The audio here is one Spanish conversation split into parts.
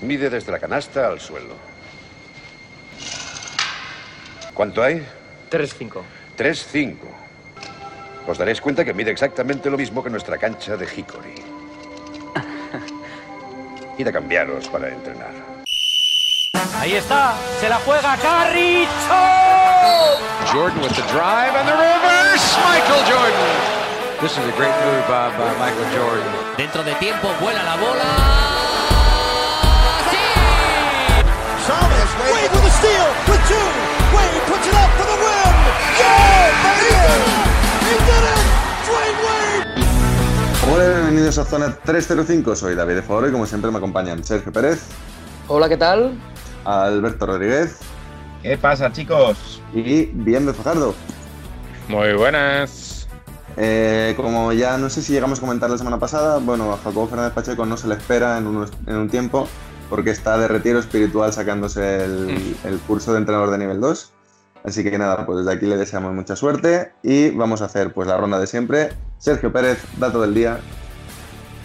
Mide desde la canasta al suelo. ¿Cuánto hay? 3-5. 3-5. Os daréis cuenta que mide exactamente lo mismo que nuestra cancha de Hickory. Id a cambiaros para entrenar. Ahí está, se la juega Carricho. Jordan with the drive and the reverse. Michael Jordan. This is a great move by, by Michael Jordan. Dentro de tiempo vuela la bola. Wade with a steal, with two. Wade puts it up for the win. Yeah, baby! He did it! Dwayne Wade! Hola, bienvenidos a Zona 305. Soy David de Foro y como siempre me acompañan Sergio Pérez, Hola, ¿qué tal? Alberto Rodríguez ¿Qué pasa, chicos? y Bien de Fajardo. Muy buenas. Eh, como ya no sé si llegamos a comentar la semana pasada, bueno, a Jacobo Fernández Pacheco no se le espera en, unos- en un tiempo porque está de retiro espiritual sacándose el, el curso de entrenador de nivel 2. Así que nada, pues desde aquí le deseamos mucha suerte y vamos a hacer pues la ronda de siempre. Sergio Pérez, dato del día.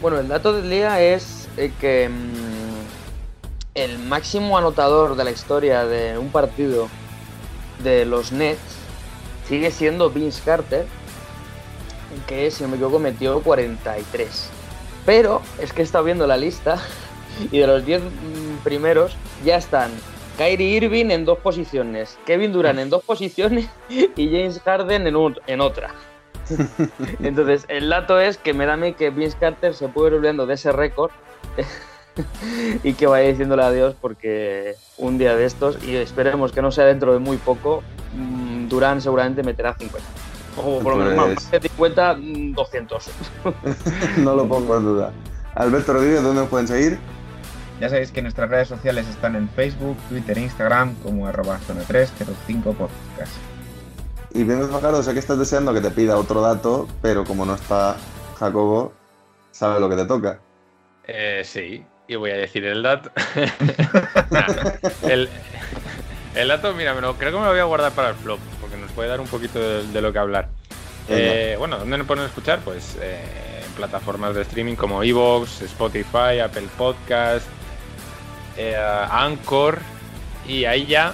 Bueno, el dato del día es eh, que mm, el máximo anotador de la historia de un partido de los Nets sigue siendo Vince Carter, que si no me equivoco metió 43. Pero es que he estado viendo la lista y de los 10 mm, primeros ya están Kyrie Irving en dos posiciones, Kevin Durant en dos posiciones y James Harden en, un- en otra. Entonces, el dato es que me da a mí que Vince Carter se puede ir olvidando de ese récord y que vaya diciéndole adiós porque un día de estos, y esperemos que no sea dentro de muy poco, mm, Durán seguramente meterá 50. O por lo menos más, de 50, mm, 200. no lo pongo en duda. Alberto Rodríguez, ¿dónde nos pueden seguir? Ya sabéis que nuestras redes sociales están en Facebook, Twitter e Instagram como arroba zona 305 podcast. Y bien de Fajardo, sé que estás deseando que te pida otro dato, pero como no está Jacobo, sabe lo que te toca. Eh, sí, y voy a decir el dato. el, el dato, mira, me lo- creo que me lo voy a guardar para el flop, porque nos puede dar un poquito de, de lo que hablar. Eh, bueno, ¿dónde nos pueden escuchar? Pues eh, en plataformas de streaming como Evox, Spotify, Apple Podcast, eh, Anchor, y ahí ya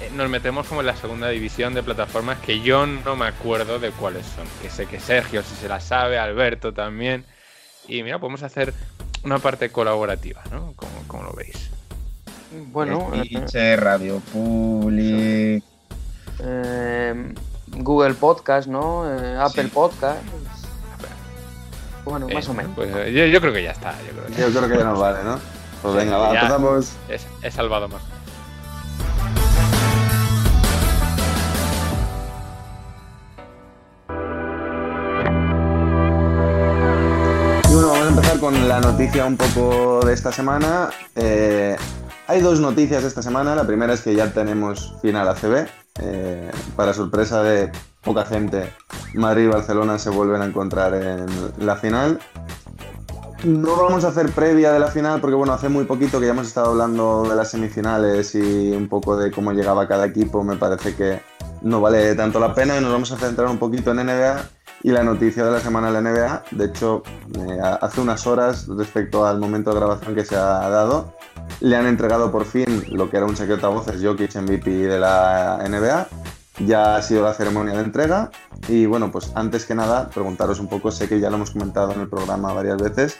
eh, nos metemos como en la segunda división de plataformas que yo no me acuerdo de cuáles son. Que sé que Sergio si se la sabe, Alberto también. Y mira, podemos hacer una parte colaborativa, ¿no? Como, como lo veis. Bueno, eh, Stitcher, Radio Public. eh, Google Podcast, ¿no? Eh, Apple Sí. Podcast. Bueno, más Eh, o menos. Pues eh, yo, yo creo que ya está. Yo creo que Yo creo que ya nos vale, ¿no? Pues venga, va, Ya. empezamos. he, he salvado más. Y bueno, vamos a empezar con la noticia un poco de esta semana. Eh, hay dos noticias esta semana. La primera es que ya tenemos final ACB. Eh, para sorpresa de poca gente, Madrid y Barcelona se vuelven a encontrar en la final. No vamos a hacer previa de la final porque bueno, hace muy poquito que ya hemos estado hablando de las semifinales y un poco de cómo llegaba cada equipo. Me parece que no vale tanto la pena y nos vamos a centrar un poquito en NBA y la noticia de la semana de la NBA. De hecho, eh, hace unas horas respecto al momento de grabación que se ha dado, le han entregado por fin lo que era un secreto a voces, Jokic MVP de la NBA. Ya ha sido la ceremonia de entrega y bueno, pues antes que nada preguntaros un poco, sé que ya lo hemos comentado en el programa varias veces,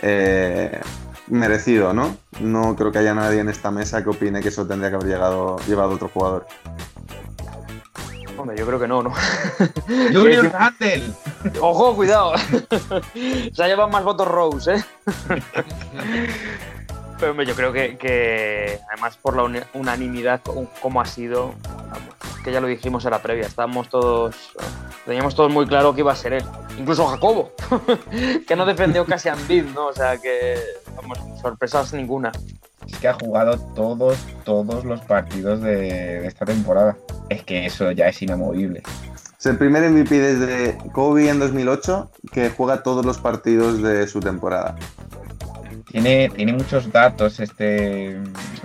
eh, merecido, ¿no? No creo que haya nadie en esta mesa que opine que eso tendría que haber llegado, llevado otro jugador. Hombre, yo creo que no, ¿no? Julius Randle. Ojo, cuidado. Se ha llevado más votos Rose, ¿eh? Pero hombre, yo creo que, que, además por la unanimidad co- como ha sido, que ya lo dijimos en la previa, estábamos todos, teníamos todos muy claro que iba a ser él. Incluso Jacobo, que no defendió casi a Embiid, ¿no? O sea que, vamos, sorpresas ninguna. Es que ha jugado todos, todos los partidos de, de esta temporada. Es que eso ya es inamovible. Es el primer MVP desde Kobe en 2008 que juega todos los partidos de su temporada. Tiene, tiene muchos datos este,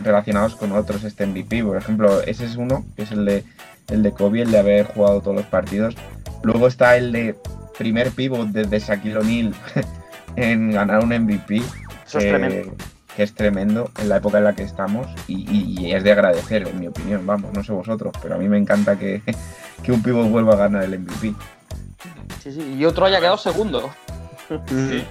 relacionados con otros este MVP. Por ejemplo, ese es uno, que es el de, el de Kobe, el de haber jugado todos los partidos. Luego está el de primer pivot desde Shaquille O'Neal en ganar un MVP. Eso es Eh, tremendo. que es tremendo en la época en la que estamos y, y- y es de agradecer, en mi opinión, vamos, no sé vosotros, pero a mí me encanta que, que un pivot vuelva a ganar el MVP. Sí, sí, y otro haya quedado segundo. Sí.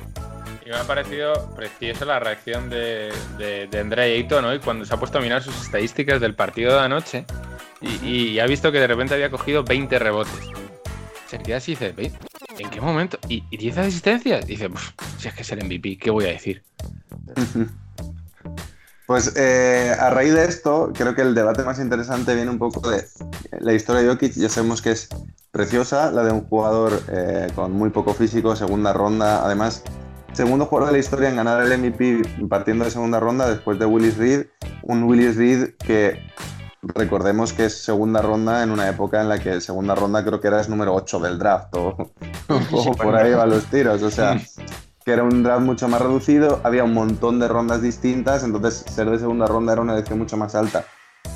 Y me ha parecido preciosa la reacción de, de, de Andre Ayton hoy cuando se ha puesto a mirar sus estadísticas del partido de anoche y, y ha visto que de repente había cogido 20 rebotes. Se queda así y dice, "¿Veis? ¿en qué momento? ¿Y, y 10 asistencias? Dice, "Puf, si es que es el MVP, ¿qué voy a decir? Pues eh, a raíz de esto, creo que el debate más interesante viene un poco de la historia de Jokic. Ya sabemos que es preciosa, la de un jugador eh, con muy poco físico, segunda ronda. Además, segundo jugador de la historia en ganar el MVP partiendo de segunda ronda después de Willis Reed. Un Willis Reed que recordemos que es segunda ronda en una época en la que segunda ronda creo que era el número 8 del draft o, o por ahí van los tiros. O sea, que era un draft mucho más reducido, había un montón de rondas distintas, entonces ser de segunda ronda era una elección mucho más alta.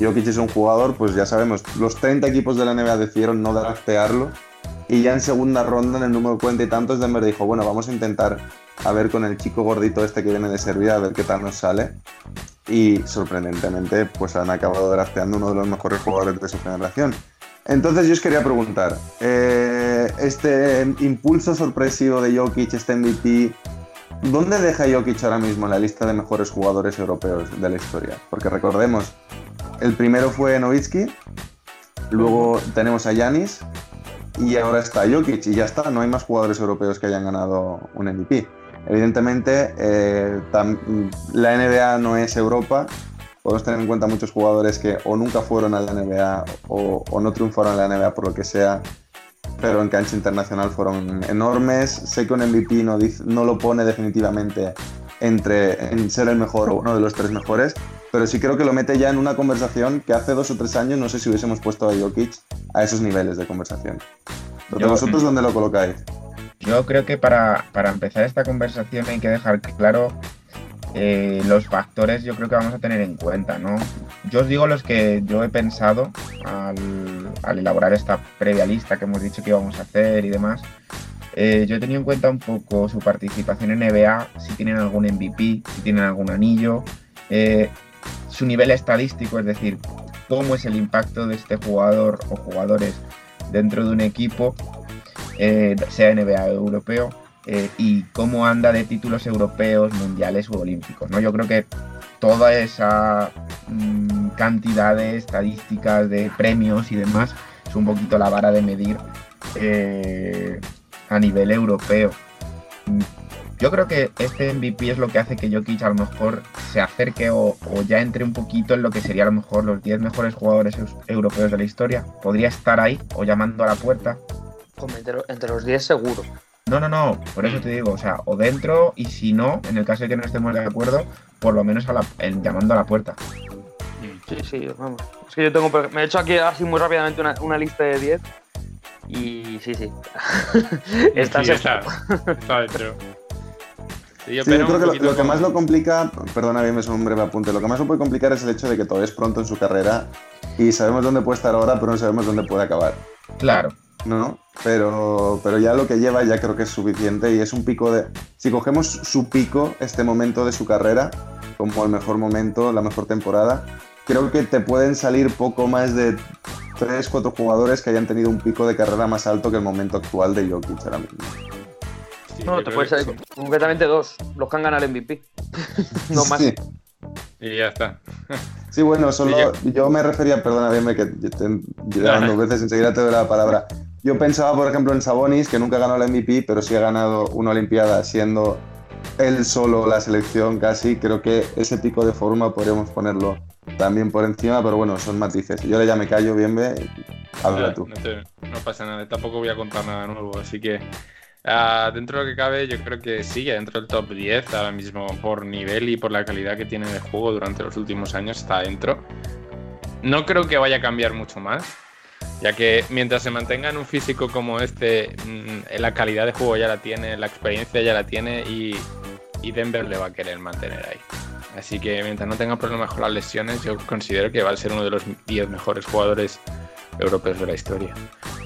Jokic es un jugador, pues ya sabemos, los 30 equipos de la NBA decidieron no draftearlo y ya en segunda ronda, en el número 40 y tantos, Denver dijo, bueno, vamos a intentar a ver con el chico gordito este que viene de Serbia, a ver qué tal nos sale. Y sorprendentemente, pues han acabado drafteando uno de los mejores jugadores de su generación. Entonces yo os quería preguntar, eh, este impulso sorpresivo de Jokic, este MVP, ¿dónde deja Jokic ahora mismo en la lista de mejores jugadores europeos de la historia? Porque recordemos, el primero fue Nowitzki, luego tenemos a Yanis y ahora está Jokic y ya está, no hay más jugadores europeos que hayan ganado un MVP. Evidentemente, eh, la NBA no es Europa, podemos tener en cuenta muchos jugadores que o nunca fueron a la NBA o, o no triunfaron en la NBA por lo que sea, pero en cancha internacional fueron enormes. Sé que un MVP no, dice- no lo pone definitivamente entre en ser el mejor o uno de los tres mejores, pero sí creo que lo mete ya en una conversación que hace dos o tres años no sé si hubiésemos puesto a Jokic a esos niveles de conversación. Yo- ¿Vosotros dónde lo colocáis? Yo creo que para, para empezar esta conversación hay que dejar claro eh, los factores yo creo que vamos a tener en cuenta, ¿no? Yo os digo los que yo he pensado al, elaborar esta previa lista que hemos dicho que íbamos a hacer y demás. Eh, yo he tenido en cuenta un poco su participación en NBA, si tienen algún MVP, si tienen algún anillo, eh, su nivel estadístico, es decir, cómo es el impacto de este jugador o jugadores dentro de un equipo, eh, sea NBA europeo, eh, y cómo anda de títulos europeos, mundiales u olímpicos. ¿no? Yo creo que toda esa mm, cantidad de estadísticas, de premios y demás, es un poquito la vara de medir eh, a nivel europeo. Mm, Yo creo que este MVP es lo que hace que Jokic a lo mejor se acerque o, o ya entre un poquito en lo que sería a lo mejor los 10 mejores jugadores europeos de la historia. Podría estar ahí o llamando a la puerta. Hombre, entre, entre los 10 seguro. No, no, no, por eso te digo, o sea, o dentro y si no, en el caso de que no estemos de acuerdo, por lo menos a la- en- llamando a la puerta. Sí, sí, vamos. Es que yo tengo. Me he hecho aquí así muy rápidamente una, una lista de 10. Y sí, sí. está Sí, está, está dentro. Sí, yo Sí, pero yo creo que lo, que más lo complica, perdona bien, es un breve apunte, lo que más lo puede complicar es el hecho de que todavía es pronto en su carrera y sabemos dónde puede estar ahora, pero no sabemos dónde puede acabar. Claro, ¿no? Pero, pero ya lo que lleva ya creo que es suficiente y es un pico de... Si cogemos su pico, este momento de su carrera, como el mejor momento, la mejor temporada, creo que te pueden salir poco más de 3, 4 jugadores que hayan tenido un pico de carrera más alto que el momento actual de Jokic ahora mismo. Sí, No, te creo puede que salir concretamente dos. Los que han ganado el MVP. no más. Sí. Y ya está. Sí, bueno, solo Sí, yo... me refería, perdona, que te te- llevan dos veces, enseguida te doy la palabra. Yo pensaba, por ejemplo, en Sabonis, que nunca ganó la MVP, pero sí ha ganado una Olimpiada siendo él solo la selección casi. Creo que ese pico de forma podríamos ponerlo también por encima, pero bueno, son matices. Yo ya me callo, bien, ve, habla tú. No, te- no pasa nada, tampoco voy a contar nada nuevo, así que ah, dentro de lo que cabe yo creo que sigue dentro del top 10 ahora mismo por nivel y por la calidad que tiene de juego durante los últimos años está dentro. No creo que vaya a cambiar mucho más, ya que mientras se mantenga en un físico como este, mm, la calidad de juego ya la tiene, la experiencia ya la tiene y, Denver le va a querer mantener ahí. Así que mientras no tenga problemas con las lesiones, yo considero que va a ser uno de los 10 mejores jugadores europeos de la historia.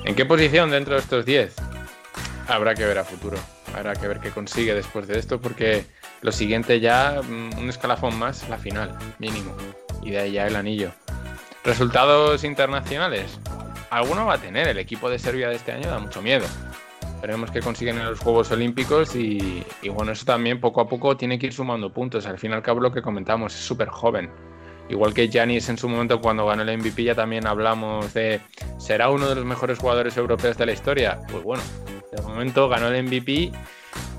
¿En qué posición dentro de estos 10? Habrá que ver a futuro. Habrá que ver qué consigue después de esto, porque Lo siguiente ya, mm, un escalafón más, la final, mínimo. Y de ahí ya el anillo. Resultados internacionales. Alguno va a tener. El equipo de Serbia de este año da mucho miedo. Veremos qué consiguen en los Juegos Olímpicos y, y bueno, eso también poco a poco tiene que ir sumando puntos. Al fin y al cabo lo que comentamos, es súper joven. Igual que Janis en su momento cuando ganó el MVP ya también hablamos de será uno de los mejores jugadores europeos de la historia. Pues bueno, de momento ganó el MVP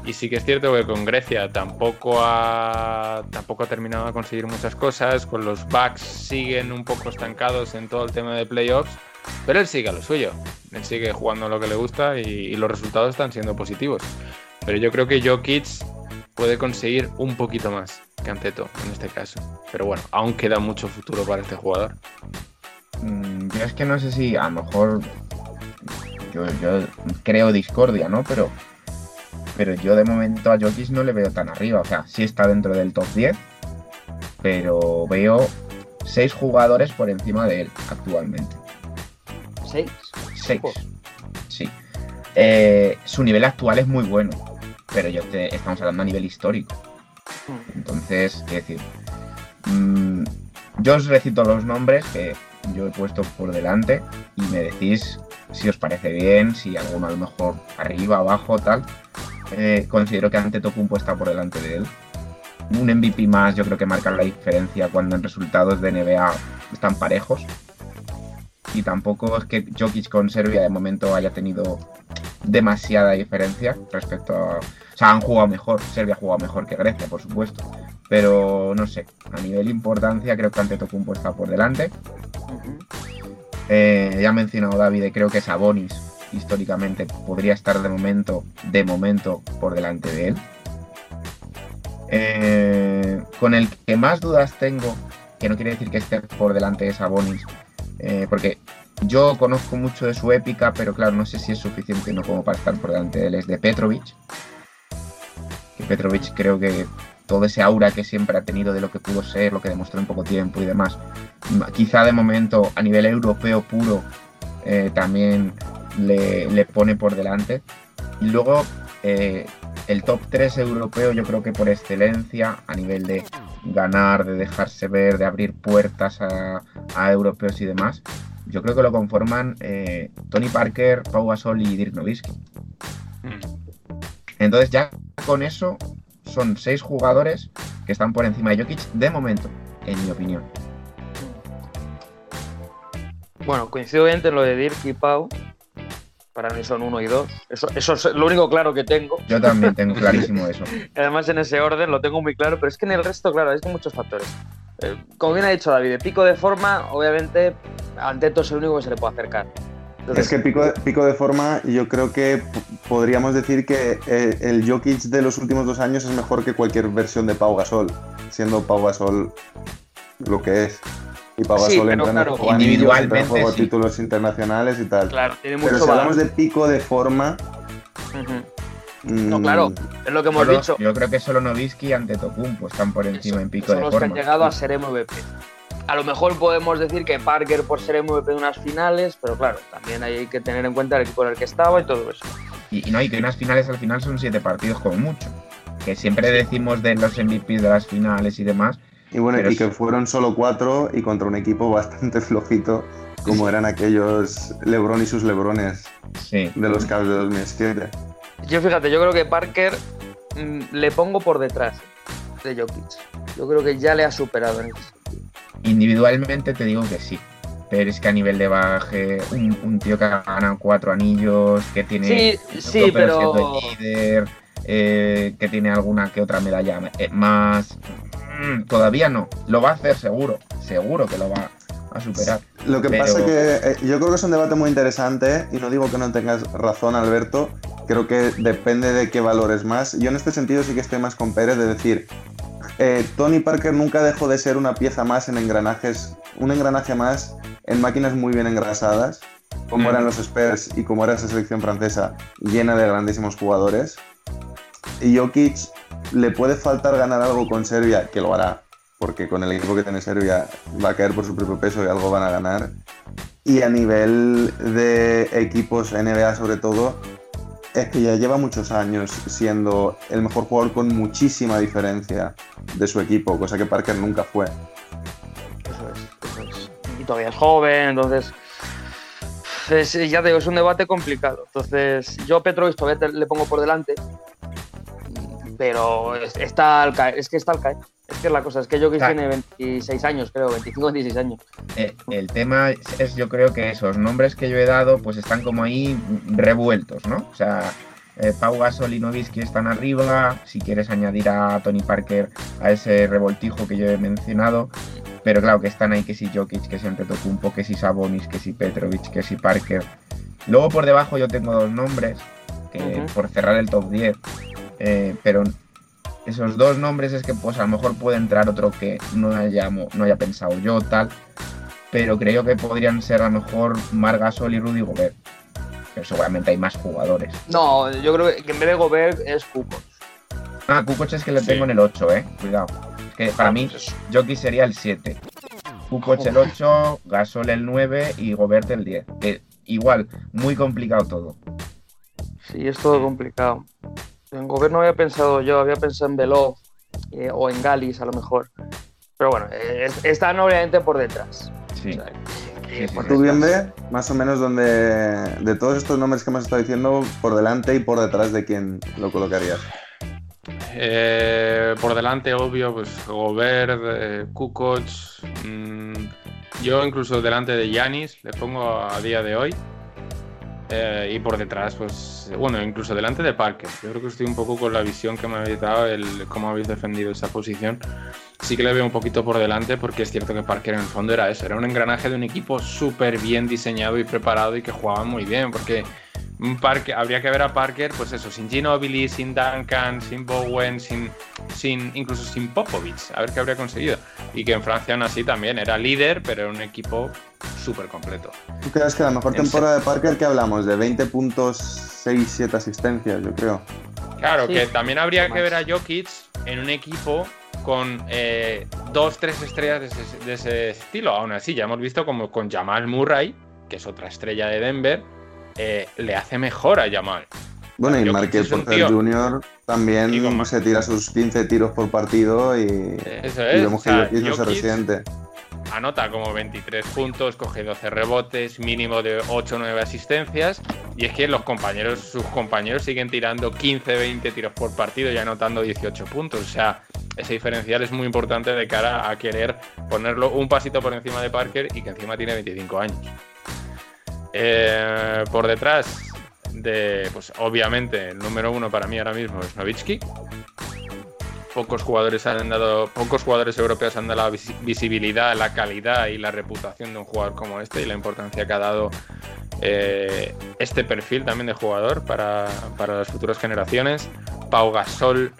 y sí que es cierto que con Grecia tampoco ha, tampoco ha terminado de conseguir muchas cosas, con los Bucks siguen un poco estancados en todo el tema de playoffs, pero él sigue a lo suyo, él sigue jugando lo que le gusta y, los resultados están siendo positivos. Pero yo creo que Jokic puede conseguir un poquito más que Anteto en este caso. Pero bueno, aún queda mucho futuro para este jugador. Mm, yo es que no sé si a lo mejor yo creo discordia, ¿no? Pero, pero yo de momento a Jokic no le veo tan arriba. O sea, sí está dentro del top 10, pero veo seis jugadores por encima de él actualmente. ¿Seis? Seis. Sí. Eh, su nivel actual es muy bueno, pero yo te, estamos hablando a nivel histórico. Entonces, qué decir. Mm, yo os recito los nombres que yo he puesto por delante y me decís si os parece bien, si alguno a lo mejor arriba, abajo, tal. Eh, considero que Antetokounmpo está por delante de él. Un MVP más yo creo que marca la diferencia cuando en resultados de NBA están parejos. Y tampoco es que Jokic con Serbia de momento haya tenido demasiada diferencia respecto a... O sea, han jugado mejor, Serbia ha jugado mejor que Grecia, por supuesto. Pero no sé, a nivel importancia creo que Antetokounmpo está por delante. Eh, ya ha mencionado David, creo que Sabonis históricamente podría estar de momento, de momento por delante de él. Eh, con el que más dudas tengo, que no quiere decir que esté por delante de Sabonis, eh, porque yo conozco mucho de su épica, pero claro, no sé si es suficiente no como para estar por delante de él, es de Petrovic. Que Petrovic creo que todo ese aura que siempre ha tenido de lo que pudo ser, lo que demostró en poco tiempo y demás, quizá de momento a nivel europeo puro eh, también le, le, pone por delante. Y luego eh, el top 3 europeo yo creo que por excelencia a nivel de ganar, de dejarse ver, de abrir puertas a, a europeos y demás, yo creo que lo conforman eh, Tony Parker, Pau Gasol y Dirk Nowitzki. Entonces ya con eso son seis jugadores que están por encima de Jokic de momento, en mi opinión. Bueno, coincido bien en lo de Dirk y Pau. Para mí son uno y dos. Eso, eso es lo único claro que tengo. Yo también tengo clarísimo eso. Además, en ese orden lo tengo muy claro, pero es que en el resto, claro, hay muchos factores. Eh, como bien ha dicho David, pico de forma, obviamente, Anteto es el único que se le puede acercar. Entonces, es que pico de, pico de forma, yo creo que podríamos decir que eh, el Jokic de los últimos dos años es mejor que cualquier versión de Pau Gasol, siendo Pau Gasol lo que es. Y Pau Gasol Sí, entra pero en claro, el juego anillos, entra en individualmente, juego sí. títulos internacionales y tal. Claro, tiene Pero mucho si hablamos de pico de forma. Ujú. mm, No, claro, es lo que hemos Solo- dicho. yo creo que solo Novisky y Antetokounmpo están por encima en pico son de los que forma. han llegado a ser MVP. A lo mejor podemos decir que Parker por ser MVP de unas finales, pero claro, también hay que tener en cuenta el equipo en el que estaba y todo eso. Y, y no, y que unas finales al final son siete partidos como mucho. Que siempre decimos de los MVPs de las finales y demás. Y bueno, Pero y es- que fueron solo cuatro y contra un equipo bastante flojito, como eran aquellos Lebron y sus Lebrones Sí. de los Cavs de 2007. Yo fíjate, yo creo que Parker mm, le pongo por detrás de Jokic. Yo creo que ya le ha superado en ese sentido. Individualmente te digo que sí. Pero es que a nivel de baje, un, un tío que ha ganado cuatro anillos, que tiene Sí, sí, pero- líder, eh, que tiene alguna que otra medalla eh, más. Mm, todavía no. Lo va a hacer seguro. Seguro que lo va a superar. Lo que Pero- pasa que eh, yo creo que es un debate muy interesante y no digo que no tengas razón, Alberto. Creo que depende de qué valores más. Yo en este sentido sí que estoy más con Pérez de decir, eh, Tony Parker nunca dejó de ser una pieza más en engranajes, un engranaje más en máquinas muy bien engrasadas, como Mm. eran los Spurs y como era esa selección francesa llena de grandísimos jugadores. Y Jokic le puede faltar ganar algo con Serbia, que lo hará, porque con el equipo que tiene Serbia va a caer por su propio peso y algo van a ganar. Y a nivel de equipos NBA sobre todo, es que ya lleva muchos años siendo el mejor jugador con muchísima diferencia de su equipo, cosa que Parker nunca fue. Eso es, eso es. Y todavía es joven, entonces. es- ya te digo, es un debate complicado. Entonces, yo a todavía le pongo por delante. Pero es- está al caer, es que está al caer. Es que es la cosa, es que Jokic tiene 26 años, creo, 25 26 años. Eh, el tema es, es, yo creo que esos nombres que yo he dado pues están como ahí revueltos, ¿no? O sea, eh, Pau Gasol y Nowitzki están arriba, si quieres añadir a Tony Parker a ese revoltijo que yo he mencionado, pero claro que están ahí que si Jokic, que si Antetokounmpo, que si Sabonis, que si Petrovic, que si Parker. Luego por debajo yo tengo dos nombres, que por cerrar el top 10, eh, pero esos dos nombres es que pues a lo mejor puede entrar otro que no haya, no haya pensado yo tal, pero creo que podrían ser a lo mejor Margasol y Rudy Gobert. Pero seguramente hay más jugadores. No, yo creo que en vez de Gobert es Kukoc. Ah, Kukoc es que le Sí. tengo en el 8, eh. Cuidado. Es que para mí, Jokic sería el 7. Kukoc el 8, Gasol el 9 y Gobert el 10. Que igual, muy complicado todo. Sí, es todo complicado. En Gobert no había pensado yo, había pensado en Belov eh, o en Galis a lo mejor. Pero bueno, eh, es- están obviamente por detrás. Sí. O sea, que Sí, sí, por sí. ¿Tú bien ve más o menos donde de todos estos nombres que hemos estado diciendo, por delante y por detrás de quién lo colocarías? Eh, por delante, obvio, pues Gobert, eh, Kukoc. mm, yo incluso delante de Yanis le pongo a día de hoy. Eh, y por detrás, pues bueno, incluso delante de Parker. Yo creo que estoy un poco con la visión que me habéis dado, el cómo habéis defendido esa posición. Sí que le veo un poquito por delante porque es cierto que Parker en el fondo era eso, era un engranaje de un equipo súper bien diseñado y preparado y que jugaba muy bien porque un Parker, habría que ver a Parker, pues eso, sin Ginobili, sin Duncan, sin Bowen, sin, sin incluso sin Popovich, a ver qué habría conseguido. Y que en Francia aún así también era líder, pero era un equipo súper completo. ¿Tú crees que la mejor En temporada de Parker que hablamos? De 20 puntos, 6, 7 asistencias, yo creo. Claro, Sí. que también habría que ver a Jokic en un equipo con eh, dos, tres estrellas de ese, de ese estilo. Aún así, ya hemos visto como con Jamal Murray, que es otra estrella de Denver, eh, le hace mejor a Jamal. Bueno, y es un Porter Jr. también con- se tira sus 15 tiros por partido y, Eso y es. vemos o que sea, Jokic no se resiente. anota como 23 puntos, coge 12 rebotes, mínimo de 8 o 9 asistencias. Y es que los compañeros, sus compañeros siguen tirando 15, 20 tiros por partido y anotando 18 puntos. O sea, ese diferencial es muy importante de cara a querer ponerlo un pasito por encima de Parker y que encima tiene 25 años. Eh, por detrás de, pues obviamente, el número uno para mí ahora mismo es Novitsky. Pocos jugadores han dado, pocos jugadores europeos han dado la vis- visibilidad, la calidad y la reputación de un jugador como este y la importancia que ha dado eh, este perfil también de jugador para, para las futuras generaciones. Pau Gasol,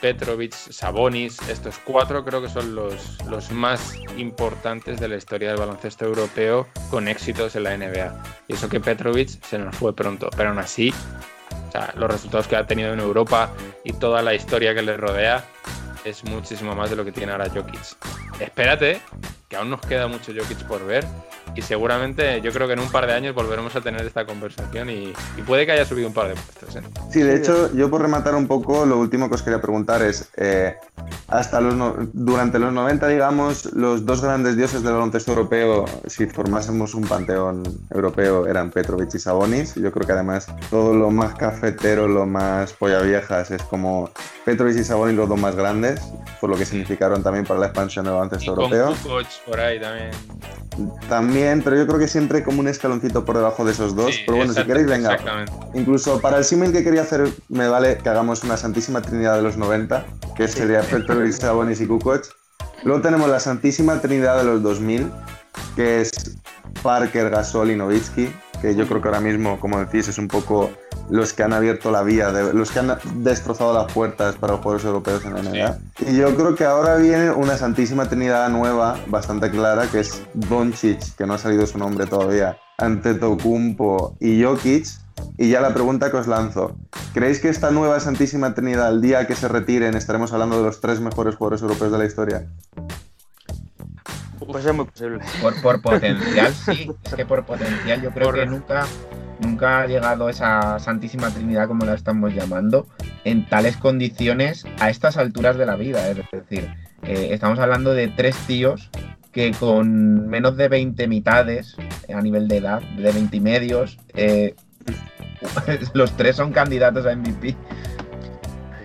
Petrovic, Sabonis, estos cuatro creo que son los, los más importantes de la historia del baloncesto europeo con éxitos en la NBA. Y eso que Petrovic se nos fue pronto, pero aún así, o sea, los resultados que ha tenido en Europa y toda la historia que le rodea es muchísimo más de lo que tiene ahora Jokic. Espérate, que aún nos queda mucho Jokic por ver y seguramente yo creo que en un par de años volveremos a tener esta conversación y, y puede que haya subido un par de puestos. ¿eh? Sí, de hecho, yo por rematar un poco, lo último que os quería preguntar es, eh, hasta los no- durante los 90, digamos, los dos grandes dioses del baloncesto europeo, si formásemos un panteón europeo, eran Petrovic y Sabonis. Yo creo que además todo lo más cafetero, lo más polla viejas, es como Petrovic y Sabonis los dos más grandes, por lo que significaron también para la expansión del Y baloncesto con europeo. Por ahí también. También, pero yo creo que siempre como un escaloncito por debajo de esos dos. Sí, pero bueno, si queréis, venga. Exactamente. Incluso para el símil que quería hacer, me vale que hagamos una Santísima Trinidad de los 90, que sería Petrovic, Sabonis y Kukoc. Luego tenemos la Santísima Trinidad de los 2000, que es Parker, Gasol y Nowitzki, que yo creo que ahora mismo, como decís, es un poco los que han abierto la vía, de- los que han destrozado las puertas para los jugadores europeos en la NBA. Y yo creo que ahora viene una Santísima Trinidad nueva, bastante clara, que es Doncic, que no ha salido su nombre todavía, Antetokounmpo y Jokic. Y ya la pregunta que os lanzo. ¿Creéis que esta nueva Santísima Trinidad, el día que se retiren, estaremos hablando de los tres mejores jugadores europeos de la historia? Pues es muy posible. Por, por potencial, sí. Es que por potencial yo creo Por- que nunca nunca ha llegado esa santísima trinidad como la estamos llamando en tales condiciones a estas alturas de la vida. Es decir, eh, estamos hablando de tres tíos que con menos de 20 mitades a nivel de edad, de 20 y medios, eh, los tres son candidatos a MVP.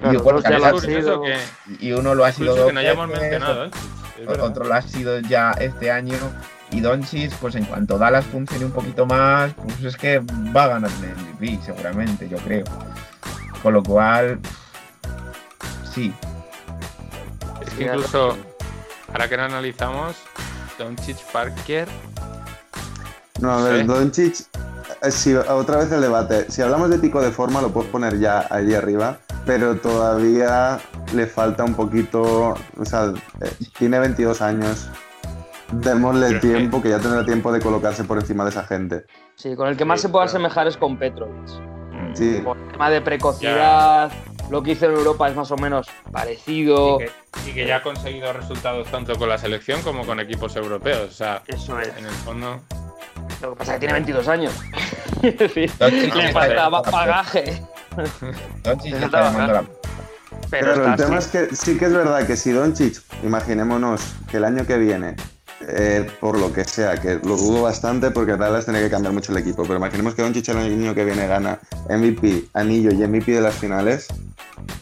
Claro, y, bueno, dos ya que lo ha han sido- Curioso que, y uno lo ha sido dos que no hayamos veces, mencionado, ¿eh? Otro lo ha sido ya este año. Y Doncic, pues en cuanto Dallas funcione un poquito más, pues es que va a ganar el MVP, seguramente, yo creo. Con lo cual, sí, Es que incluso, ahora que lo analizamos, Doncic Parker. No, a ver, Sí. Doncic, eh, si, otra vez el debate. Si hablamos de pico de forma, lo puedes poner ya allí arriba, pero todavía le falta un poquito. O sea, eh, tiene 22 años. Démosle tiempo, que ya tendrá tiempo de colocarse por encima de esa gente. Sí, con el que más Sí, se puede claro. asemejar es con Petrovic. Sí, Por el tema de precocidad, lo que hizo en Europa es más o menos parecido. Y que, y que ya ha conseguido resultados tanto con la selección como con equipos europeos. O sea, Eso es. en el fondo. Lo que pasa es que tiene 22 años. Es decir, le falta la- bagaje. Doncic Se está falta llamando la- Pero Claro, el tema así. es que sí que es verdad que si Doncic, imaginémonos que el año que viene, eh, por lo que sea, que lo dudo bastante porque Dallas tiene que cambiar mucho el equipo, pero imaginemos que Doncic el año que viene gana MVP, anillo y MVP de las finales,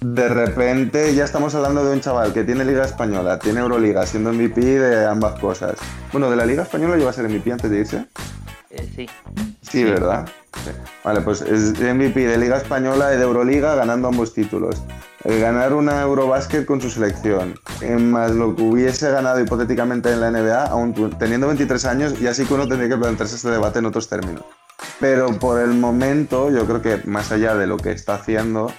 de repente ya estamos hablando de un chaval que tiene Liga Española, tiene Euroliga, siendo MVP de ambas cosas. Bueno, de la Liga Española iba a ser MVP antes de irse. Eh, sí. Sí, ¿verdad? Sí. Vale, pues es MVP de Liga Española y de Euroliga ganando ambos títulos. El ganar una Eurobasket con su selección, más lo que hubiese ganado hipotéticamente en la NBA, aún teniendo 23 años, ya sí que uno tendría que plantearse este debate en otros términos. Pero por el momento, yo creo que más allá de lo que está haciendo,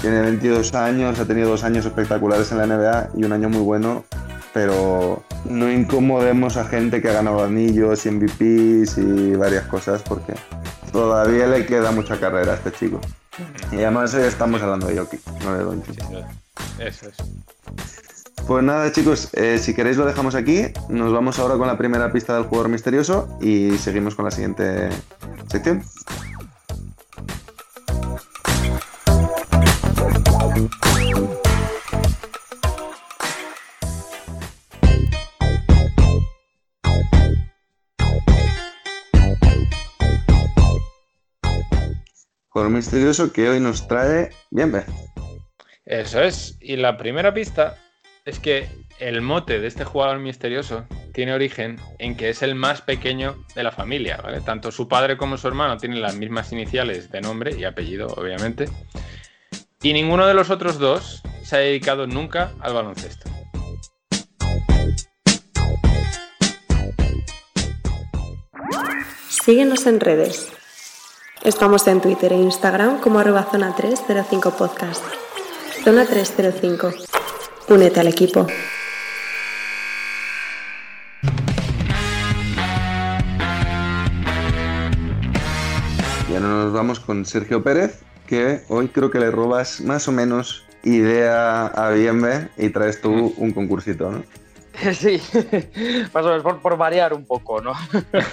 tiene 22 años, ha tenido dos años espectaculares en la NBA y un año muy bueno, pero no incomodemos a gente que ha ganado anillos y MVPs y varias cosas porque todavía le queda mucha carrera a este chico. Y además hoy estamos hablando de Jokic, no de Doncic. Eso es. Pues nada chicos, eh, si queréis lo dejamos aquí, nos vamos ahora con la primera pista del jugador misterioso y seguimos con la siguiente sección. Misterioso que hoy nos trae bien ve. Eso es. Y la primera pista es que el mote de este jugador misterioso tiene origen en que es el más pequeño de la familia, ¿vale? Tanto su padre como su hermano tienen las mismas iniciales de nombre y apellido, obviamente. Y ninguno de los otros dos se ha dedicado nunca al baloncesto. Síguenos en redes. Estamos en Twitter e Instagram como arroba zona 305 podcast. Zona 305. Únete al equipo. Y ahora nos vamos con Sergio Pérez, que hoy creo que le robas más o menos idea a Bienve y traes tú un concursito, ¿no? Sí, más o menos por, por variar un poco, ¿no?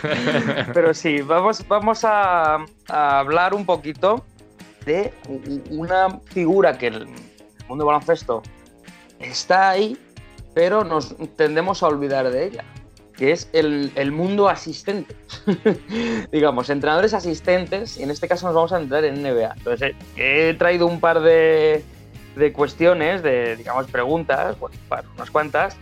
Pero sí, vamos, vamos a, a hablar un poquito de una figura que el mundo del baloncesto está ahí, pero nos tendemos a olvidar de ella, que es el, el mundo asistente. Digamos, entrenadores asistentes, y en este caso nos vamos a entrar en NBA. Entonces, eh, he traído un par de, de cuestiones, de, digamos, preguntas, bueno, unas cuantas,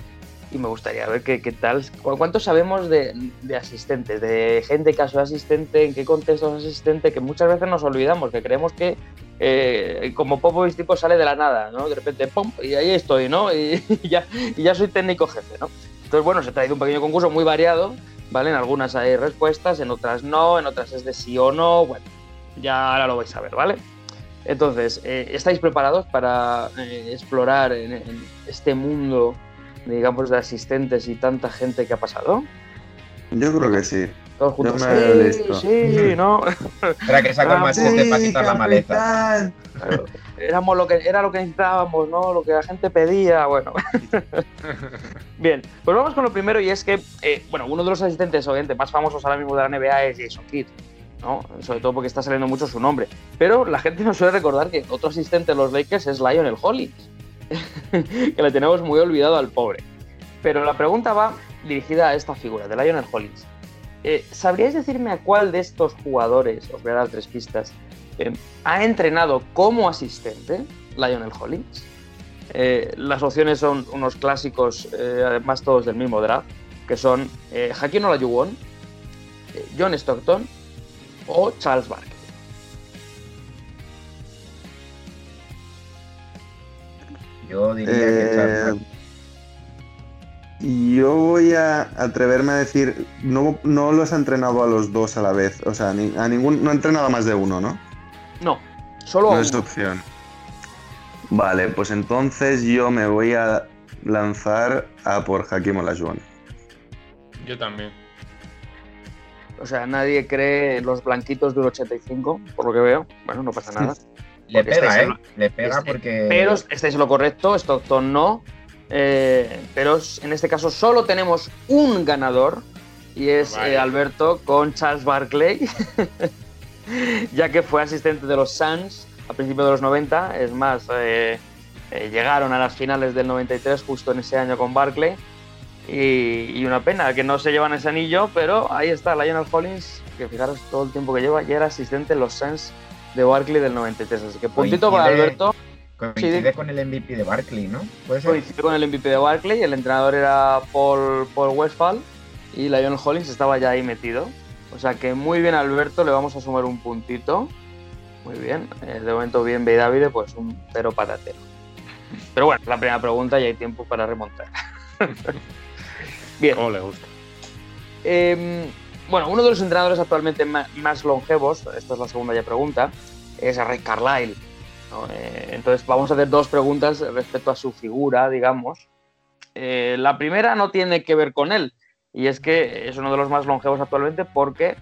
y me gustaría ver qué, qué tal, cu- cuánto sabemos de, de asistentes, de gente que ha sido asistente, en qué contexto es asistente, que muchas veces nos olvidamos, que creemos que eh, como Popovich tipo sale de la nada, ¿no? De repente, ¡pum! Y ahí estoy, ¿no? Y, ya, y ya soy técnico jefe, ¿no? Entonces, bueno, se ha traído un pequeño concurso muy variado, ¿vale? En algunas hay respuestas, en otras no, en otras es de sí o no, bueno, ya ahora lo vais a ver, ¿vale? Entonces, eh, ¿estáis preparados para eh, explorar en este mundo, digamos, de asistentes y tanta gente que ha pasado? Yo creo que sí. Todos juntos. Yo me sí, sí, ¿no? Espera que saco el Ah, machete para quitar la maleza. Claro, Éramos lo que, era lo que necesitábamos, ¿no? Lo que la gente pedía, bueno. Bien, pues vamos con lo primero y es que, eh, bueno, uno de los asistentes, obviamente, más famosos ahora mismo de la NBA es Jason Kidd, ¿no? Sobre todo porque está saliendo mucho su nombre. Pero la gente no suele recordar que otro asistente de los Lakers es Lionel Hollins, que le tenemos muy olvidado al pobre. Pero la pregunta va dirigida a esta figura, de Lionel Hollins. Eh, ¿Sabríais decirme a cuál de estos jugadores, os voy a dar tres pistas, eh, ha entrenado como asistente Lionel Hollins? Eh, las opciones son unos clásicos, además todos del mismo draft, que son Hakim Olajuwon, John Stockton o Charles Barkley. Yo diría que Charles Barkley. Yo voy a atreverme a decir, no, no los ha entrenado a los dos a la vez, o sea, a ningún, no ha entrenado a más de uno, ¿no? No, solo no a es uno. opción. Vale, pues entonces yo me voy a lanzar a por Hakim Olajuwon. Yo también. O sea, nadie cree en los blanquitos de un 85, por lo que veo. Bueno, no pasa nada. Le pega, ¿eh? lo- Le pega Este- porque. Pero estáis en lo correcto, Stockton no. Eh, pero en este caso solo tenemos un ganador y es Vaya. eh, Alberto con Charles Barkley, ya que fue asistente de los Suns a principios de los 90. Es más, eh, eh, llegaron a las finales del 93 justo en ese año con Barkley. Y, y una pena que no se llevan ese anillo, pero ahí está Lionel Hollins, que fijaros todo el tiempo que lleva, ya era asistente en los Suns de Barkley del 93. Así que puntito para Coincide- Alberto. Coincide Sí, con el MVP de Barkley, ¿no? Puede ser. Coincidió con el MVP de Barkley, el entrenador era Paul, Paul Westphal y Lionel Hollins estaba ya ahí metido. O sea que muy bien Alberto, le vamos a sumar un puntito. Muy bien, eh, de momento bien ve David, pues un cero patatero. Pero bueno, la primera pregunta y hay tiempo para remontar. bien, ¿Cómo le gusta? eh, bueno, uno de los entrenadores actualmente más longevos, esta es la segunda ya pregunta, es Ray Carlisle. ¿no? Eh, entonces vamos a hacer dos preguntas respecto a su figura, digamos. Eh, la primera no tiene que ver con él, y es que es uno de los más longevos actualmente porque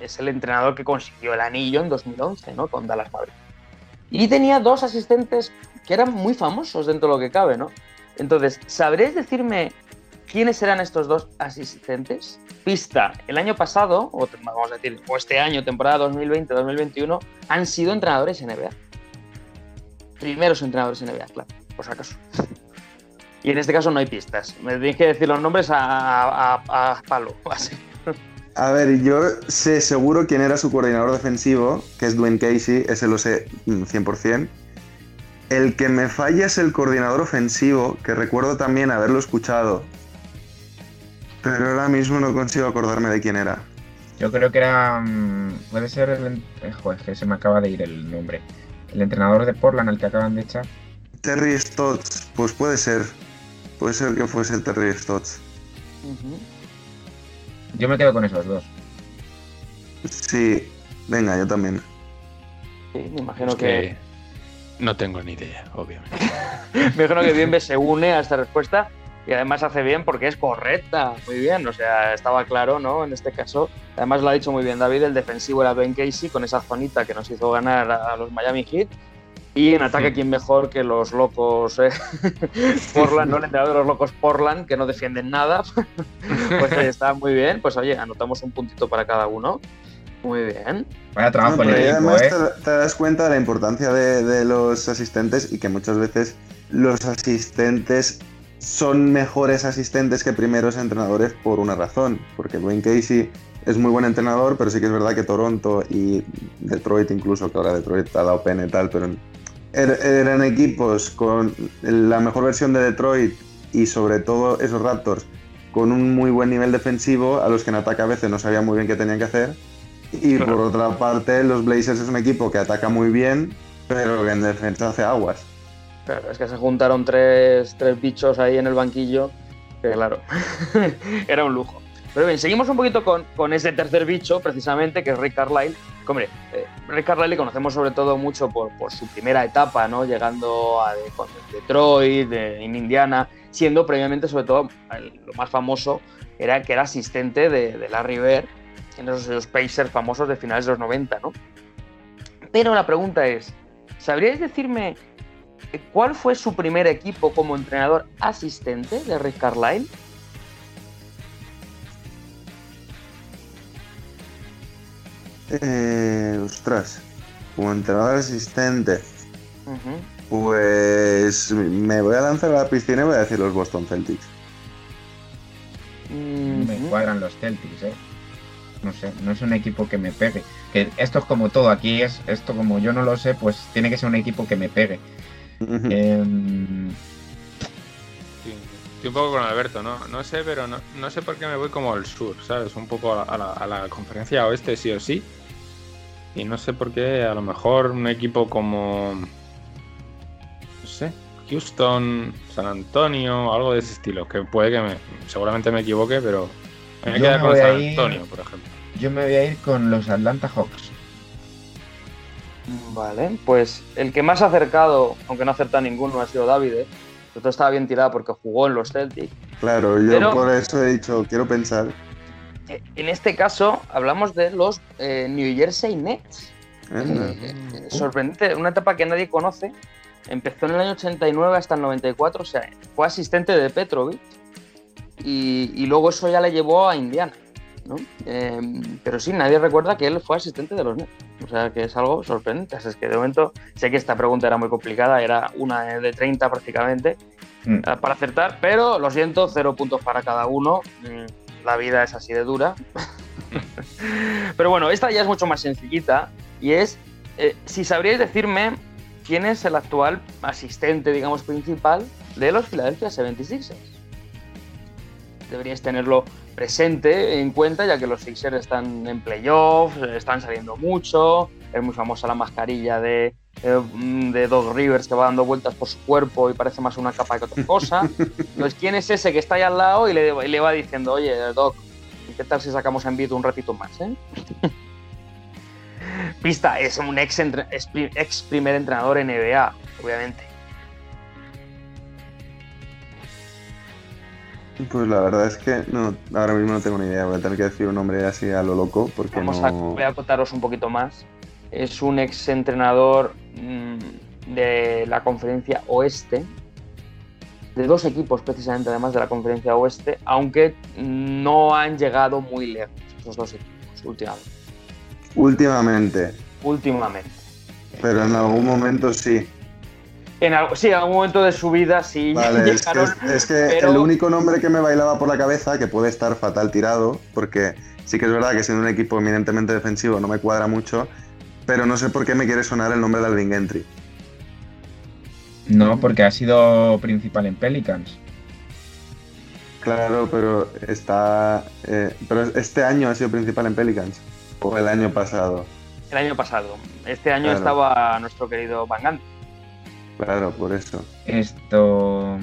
es el entrenador que consiguió el anillo en 2011, ¿no? Con Dallas Mavericks. Y tenía dos asistentes que eran muy famosos dentro de lo que cabe, ¿no? Entonces, ¿sabréis decirme quiénes eran estos dos asistentes? Pista, el año pasado, o vamos a decir, o este año, temporada 2020-2021, han sido entrenadores NBA. Primeros entrenadores NBA, claro, por si acaso. Y en este caso no hay pistas. Me tenéis que decir los nombres a, palo. así. A ver, yo sé seguro quién era su coordinador defensivo, que es Dwayne Casey, ese lo sé mm, 100%. El que me falla es el coordinador ofensivo, que recuerdo también haberlo escuchado. Pero ahora mismo no consigo acordarme de quién era. Yo creo que era. mm, Puede ser el. eh, Joder, que se me acaba de ir el nombre. El entrenador de Portland, al que acaban de echar. Terry Stotts, pues puede ser. Puede ser que fuese el Terry Stotts. Yo me quedo con esos dos. Sí, venga, yo también. Sí, me imagino Es que, que no tengo ni idea, obviamente. me imagino que Bienve se une a esta respuesta y además hace bien porque es correcta. Muy bien, o sea, estaba claro, ¿no? En este caso, además lo ha dicho muy bien David, el defensivo era Ben Casey con esa zonita que nos hizo ganar a los Miami Heat. Y en ataque, ¿quién mejor que los locos eh? Portland, no el entrenador de los locos Portland, que no defienden nada? pues eh, está muy bien. Pues oye, anotamos un puntito para cada uno. Muy bien. Vaya trabajo No, el equipo, ¿eh? te, te das cuenta de la importancia de, de los asistentes y que muchas veces los asistentes son mejores asistentes que primeros entrenadores por una razón. Porque Dwayne Casey es muy buen entrenador, pero sí que es verdad que Toronto y Detroit incluso, que ahora Detroit ha dado pena y tal, pero er- eran equipos con la mejor versión de Detroit y sobre todo esos Raptors con un muy buen nivel defensivo a los que en ataque a veces no sabían muy bien qué tenían que hacer. Y por otra parte, los Blazers es un equipo que ataca muy bien, pero que en defensa hace aguas. Claro, es que se juntaron tres, tres bichos ahí en el banquillo, que claro, era un lujo. Pero bien, seguimos un poquito con, con ese tercer bicho, precisamente, que es Rick Carlisle. Hombre, eh, Rick Carlisle le conocemos sobre todo mucho por, por su primera etapa, ¿no? Llegando a de- con Detroit, de- en Indiana, siendo previamente, sobre todo, el- lo más famoso era que era asistente de, de Larry Bird en esos, esos Pacers famosos de finales de los 90, ¿no? Pero la pregunta es, ¿sabríais decirme ¿Cuál fue su primer equipo como entrenador asistente de Rick Carlisle? Eh, ostras, como entrenador asistente, pues me voy a lanzar a la piscina y voy a decir los Boston Celtics. Me Ujú. cuadran los Celtics, ¿eh? No sé, no es un equipo que me pegue. Que esto es como todo, aquí es esto como yo no lo sé, pues tiene que ser un equipo que me pegue. Em, Sí, estoy un poco con Alberto, ¿no? No sé, pero no, no sé por qué me voy como al sur, ¿sabes? Un poco a la, a la- conferencia oeste, sí o sí. Y no sé por qué, a lo mejor un equipo como. No sé, Houston, San Antonio, algo de ese estilo. Que puede que me. Seguramente me equivoque, pero. Me voy a quedar con San ir- Antonio, por ejemplo. yo me voy a ir con los Atlanta Hawks. Vale, pues el que más ha acercado, aunque no ha acertado ninguno, ha sido David. ¿eh? Todo estaba bien tirado porque jugó en los Celtics. Claro, yo Pero- por eso he dicho, quiero pensar. Eh, En este caso, hablamos de los eh, New Jersey Nets. Eh, sorprendente, una etapa que nadie conoce. Empezó en el año 89 hasta el 94, o sea, fue asistente de Petrovic y, y luego eso ya le llevó a Indiana. ¿No? Eh, pero sí, nadie recuerda que él fue asistente de los Nets. O sea, que es algo sorprendente. Es que de momento, sé que esta pregunta era muy complicada, era una de 30 prácticamente Mm. eh, para acertar, pero lo siento, cero puntos para cada uno. Mm, La vida es así de dura. pero bueno, esta ya es mucho más sencillita y es eh, si sabríais decirme quién es el actual asistente, digamos, principal de los Philadelphia 76ers. Deberíais tenerlo presente en cuenta, ya que los Sixers están en playoffs, están saliendo mucho, es muy famosa la mascarilla de, eh, de Doc Rivers que va dando vueltas por su cuerpo y parece más una capa que otra cosa. Entonces, ¿quién es ese que está ahí al lado y le, y le va diciendo, oye, Doc, ¿qué tal si sacamos a Embiid un ratito más, eh? Pista, es un ex, ex primer entrenador NBA, obviamente. Pues la verdad es que no, ahora mismo no tengo ni idea. Voy a tener que decir un nombre así a lo loco porque Vamos a, no. voy a contaros un poquito más. Es un ex entrenador mm, de la conferencia oeste, de dos equipos precisamente además de la conferencia oeste, aunque no han llegado muy lejos esos dos equipos últimamente. Últimamente, últimamente. pero en algún momento sí. En algo, sí, en algún momento de su vida sí Vale, es que, llegaron, es que pero- el único nombre que me bailaba por la cabeza, que puede estar fatal tirado, porque sí que es verdad que siendo un equipo eminentemente defensivo no me cuadra mucho, pero no sé por qué me quiere sonar el nombre de Alvin Gentry. No, porque ha sido principal en Pelicans. Claro, pero está. eh, pero este año ha sido principal en Pelicans. O el año pasado. el año pasado. Este año Claro. estaba nuestro querido Van Gant. Claro, por eso. Esto.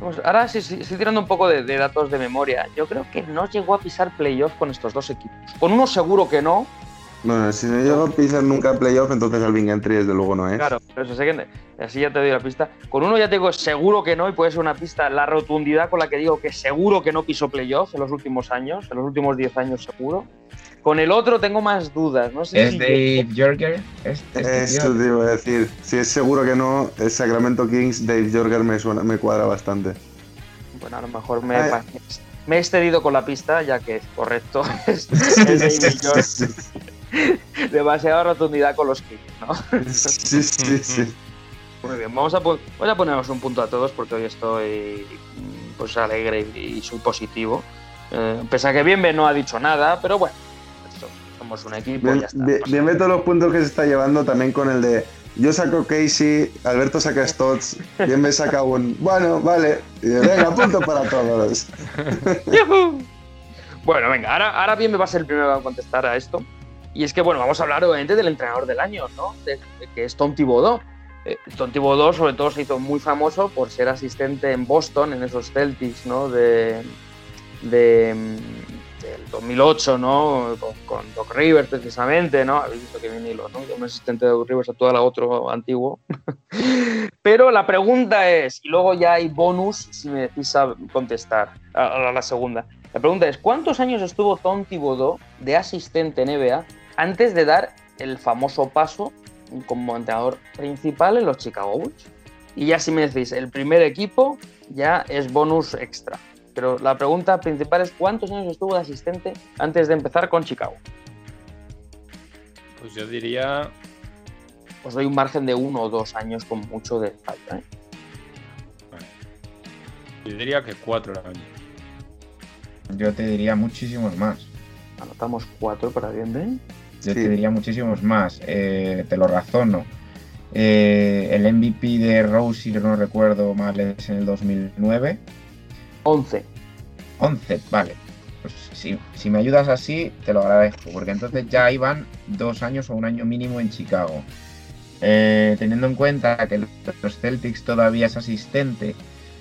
Vamos, ahora sí, sí, estoy tirando un poco de, de datos de memoria. Yo creo que no llegó a pisar playoff con estos dos equipos. Con uno seguro que no. Bueno, si no llego a pisar nunca playoff, entonces Alvin Gentry desde luego no es. Claro, pero eso sé que así ya te doy la pista. Con uno ya te digo seguro que no y puede ser una pista la rotundidad con la que digo que seguro que no pisó playoff en los últimos años, en los últimos 10 años seguro. Con el otro tengo más dudas. No sé ¿Es si Dave Jorger? ¿Es- este Eso tío? te iba a decir. Si es seguro que no, es Sacramento Kings, Dave Jorger me, suena, me cuadra bastante. Bueno, a lo mejor me, he excedido con la pista, ya que es correcto. es, es. Demasiada rotundidad con los kicks, ¿no? Sí, sí, sí. Muy bien, vamos a, vamos a ponernos un punto a todos porque hoy estoy pues alegre y, y soy positivo. Eh, pese a que Bienve no ha dicho nada, pero bueno, un equipo y Bien, ya está. bien- bien ve todos los puntos que se está llevando también con el de yo saco Casey, Alberto saca Stotts, bien me saca un bueno, vale, y de, venga, punto para todos. Bueno, venga, ahora, ahora bien me va a ser el primero a contestar a esto. Y es que, bueno, vamos a hablar obviamente del entrenador del año, ¿no? De- de que es Tom Thibodeau. Eh, Tom Thibodeau sobre todo se hizo muy famoso por ser asistente en Boston, en esos Celtics, ¿no? De, de, del 2008, ¿no? Con, con Doc Rivers precisamente, ¿no? Habéis visto que viene hilo, ¿no? De un asistente de Doc Rivers a toda la otro antiguo. Pero la pregunta es, y luego ya hay bonus si me decís a contestar a, a la segunda. La pregunta es, ¿cuántos años estuvo Tom Thibodeau de asistente NBA antes de dar el famoso paso como entrenador principal en los Chicago Bulls? Y ya si me decís, el primer equipo ya es bonus extra. Pero la pregunta principal es ¿cuántos años estuvo de asistente antes de empezar con Chicago? Pues yo diría. Os doy un margen de uno o dos años con mucho de falta. ¿eh? Yo diría que cuatro años. Yo te diría muchísimos más. Anotamos cuatro para bien, ¿eh? Yo te diría muchísimos más. Eh, te lo razono. Eh, el MVP de Rose, si no recuerdo mal, es en el 2009. 11. 11, vale. Pues si, si me ayudas así, te lo agradezco, porque entonces ya iban dos años o un año mínimo en Chicago. Eh, teniendo en cuenta que los Celtics todavía es asistente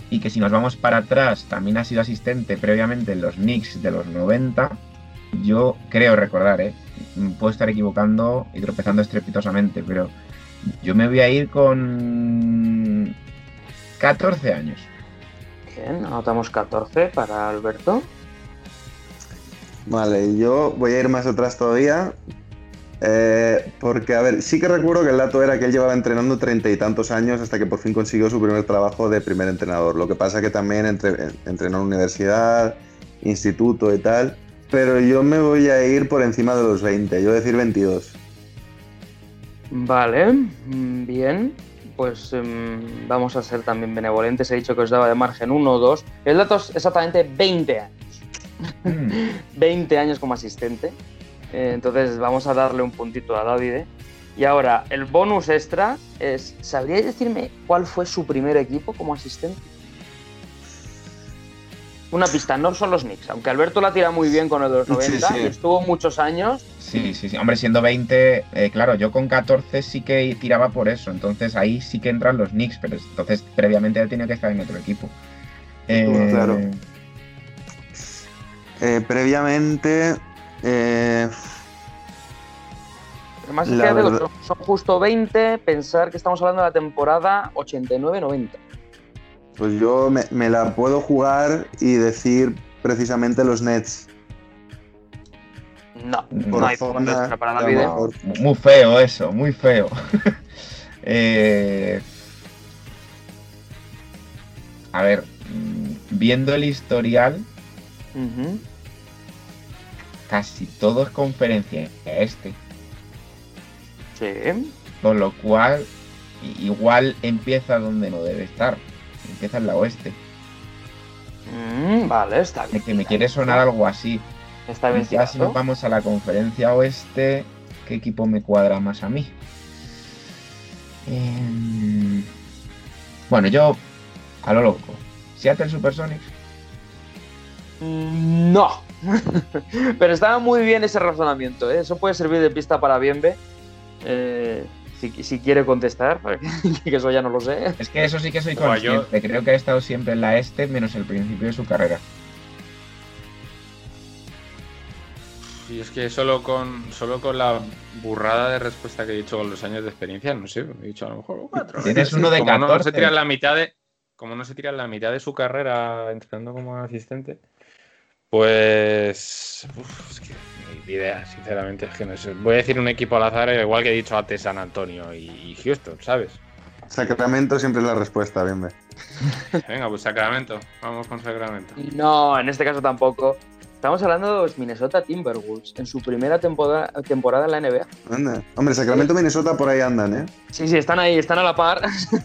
y que si nos vamos para atrás también ha sido asistente previamente en los Knicks de los 90, yo creo recordar, ¿eh? puedo estar equivocando y tropezando estrepitosamente, pero yo me voy a ir con 14 años. Bien, anotamos 14 para Alberto. Vale, yo voy a ir más atrás todavía. eh, porque, a ver, sí que recuerdo que el dato era que él llevaba entrenando treinta y tantos años hasta que por fin consiguió su primer trabajo de primer entrenador. Lo que pasa que también entre- entrenó en universidad, instituto y tal. Pero yo me voy a ir por encima de los 20, yo voy a decir 22. Vale, mm, bien. Pues em, vamos a ser también benevolentes. He dicho que os daba de margen 1 o 2. El dato es exactamente 20 años. Mm, 20 años como asistente. Eh, entonces vamos a darle un puntito a Davide. Y ahora, el bonus extra es, ¿sabríais decirme cuál fue su primer equipo como asistente? Una pista, no son los Knicks, aunque Alberto la tira muy bien con el de los Sí, 90 sí. y estuvo muchos años. Sí, sí, sí. Hombre, siendo 20, eh, claro, yo con 14 sí que tiraba por eso. Entonces ahí sí que entran los Knicks, pero entonces previamente he tenido que estar en otro equipo. Eh, claro. Eh, previamente, eh, Además, es que de los verdad- son justo 20, pensar que estamos hablando de la temporada 89-90. pues yo me, me la puedo jugar y decir precisamente los Nets. No, Por no hay zona, para Davide. mejor. Muy feo eso, muy feo. Eh, a ver, mm, viendo el historial, casi todo es conferencia este. Sí. Con lo cual, igual empieza donde no debe estar. Empieza en la oeste. Mm, vale, está bien. que me quiere sonar algo así. Está bien. Ya si nos vamos a la conferencia oeste, ¿qué equipo me cuadra más a mí? Em, Bueno, yo, a lo loco. Seattle Supersonics. Mm, No. Pero estaba muy bien ese razonamiento. ¿eh? Eso puede servir de pista para Bienve. Eh, si, si quiere contestar, que eso ya no lo sé. Es que eso sí que soy yo- consciente. Creo que ha estado siempre en la este, menos el principio de su carrera. Y es que solo con, solo con la burrada de respuesta que he dicho con los años de experiencia, no sé, he dicho a lo mejor cuatro. Tienes uno de como No 14. se tira la mitad de, como no se tira la mitad de su carrera entrenando como asistente, pues. uf, es que ni idea, sinceramente. Es que no sé. Voy a decir un equipo al azar, igual que he dicho antes San Antonio y, y Houston, ¿sabes? Sacramento siempre es la respuesta, bien. ve. Venga, pues Sacramento. Vamos con Sacramento. No, en este caso tampoco. Estamos hablando de los Minnesota Timberwolves en su primera temporada, temporada en la NBA. Anda. Hombre, Sacramento, Minnesota por ahí andan, ¿eh? Sí, sí, están ahí, están a la par.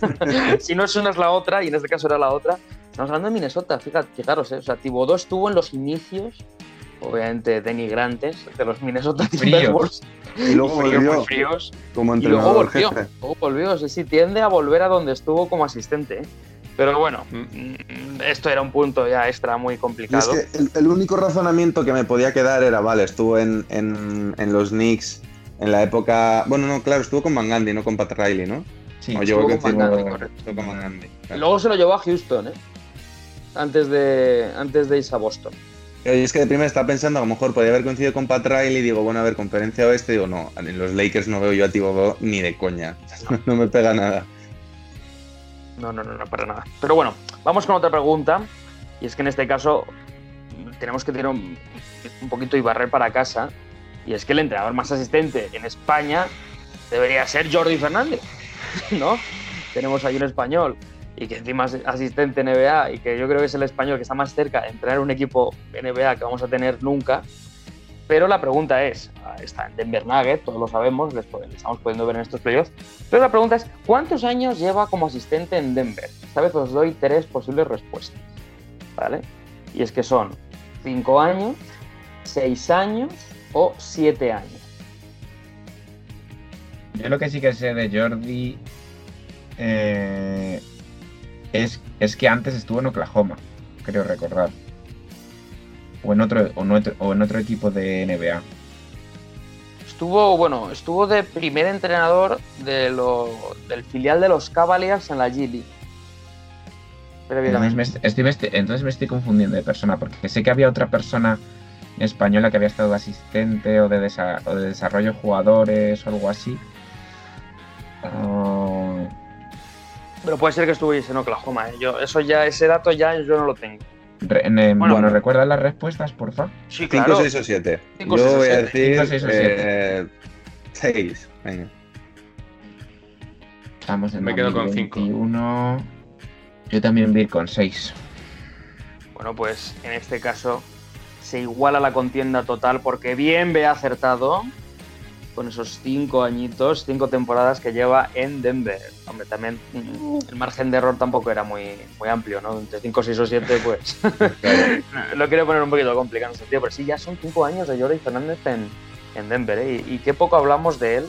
si no es una es la otra, y en este caso era la otra. Estamos hablando de Minnesota, fíjate, fijaros, ¿eh? O sea, estuvo en los inicios, obviamente denigrantes, de los Minnesota Fríos. Timberwolves. Y luego volvió fríos. como Y luego entrenador volvió. jefe. Luego volvió, sí, sí, tiende a volver a donde estuvo como asistente. ¿eh? Pero bueno, Mm. mm, esto era un punto ya extra muy Y es complicado. que el, el único razonamiento que me podía quedar era, vale, estuvo en, en, en los Knicks en la época... Bueno, no, claro, estuvo con Van Gundy, no con Pat Riley, ¿no? Sí, O estuvo con Van decir- Gundy, correcto. estuvo con Van Gundy, claro. Luego se lo llevó a Houston, ¿eh? Antes de, antes de irse a Boston. Y es que de primera estaba pensando, a lo mejor podía haber coincidido con Pat Riley y digo, bueno, a ver, conferencia oeste, digo, no, en los Lakers no veo yo a Thibodeau ni de coña. No me pega nada. No, no, no, no, para nada. Pero bueno, vamos con otra pregunta. Y es que en este caso tenemos que un, un poquito y barrer para casa. Y es que el entrenador más asistente en España debería ser Jordi Fernández, ¿no? Tenemos ahí un español. y que encima es asistente NBA y que yo creo que es el español que está más cerca de entrenar un equipo NBA que vamos a tener nunca. Pero la pregunta es, ah, está en Denver Nugget, todos lo sabemos, les estamos pudiendo ver en estos playoffs, pero la pregunta es, ¿cuántos años lleva como asistente en Denver? Esta vez os doy tres posibles respuestas, ¿vale? Y es que son cinco años, seis años o siete años. Yo lo que sí que sé de Jordi eh, es, es que antes estuvo en Oklahoma, creo recordar. O en otro, o en otro, o en otro equipo de NBA. Estuvo, bueno, estuvo de primer entrenador de lo- del filial de los Cavaliers en la G League. Entonces me, est- estoy, me estoy- entonces me estoy confundiendo de persona, porque sé que había otra persona española que había estado de asistente o de, desa- o de desarrollo de jugadores o algo así. Ah, Pero puede ser que estuviese en Oklahoma. ¿eh? Yo, eso ya, ese dato ya yo no lo tengo. Re- en, eh, Bueno, bueno, ¿recuerdas las respuestas, porfa? Sí, 5, claro. 6 o 7. Cinco, Yo seis o voy a decir Cinco, seis o siete. 6. Venga. Estamos en Me quedo con cinco. 2021. Yo también voy con 6. Bueno, pues en este caso se iguala la contienda total porque bien ve acertado con esos cinco añitos, cinco temporadas que lleva en Denver. Hombre, también el margen de error tampoco era muy, muy amplio, ¿no? Entre 5, 6 o 7, pues lo quiero poner un poquito complicado en ese sentido, pero sí, ya son cinco años de Jordi Fernández en, en Denver, ¿eh? Y, y qué poco hablamos de él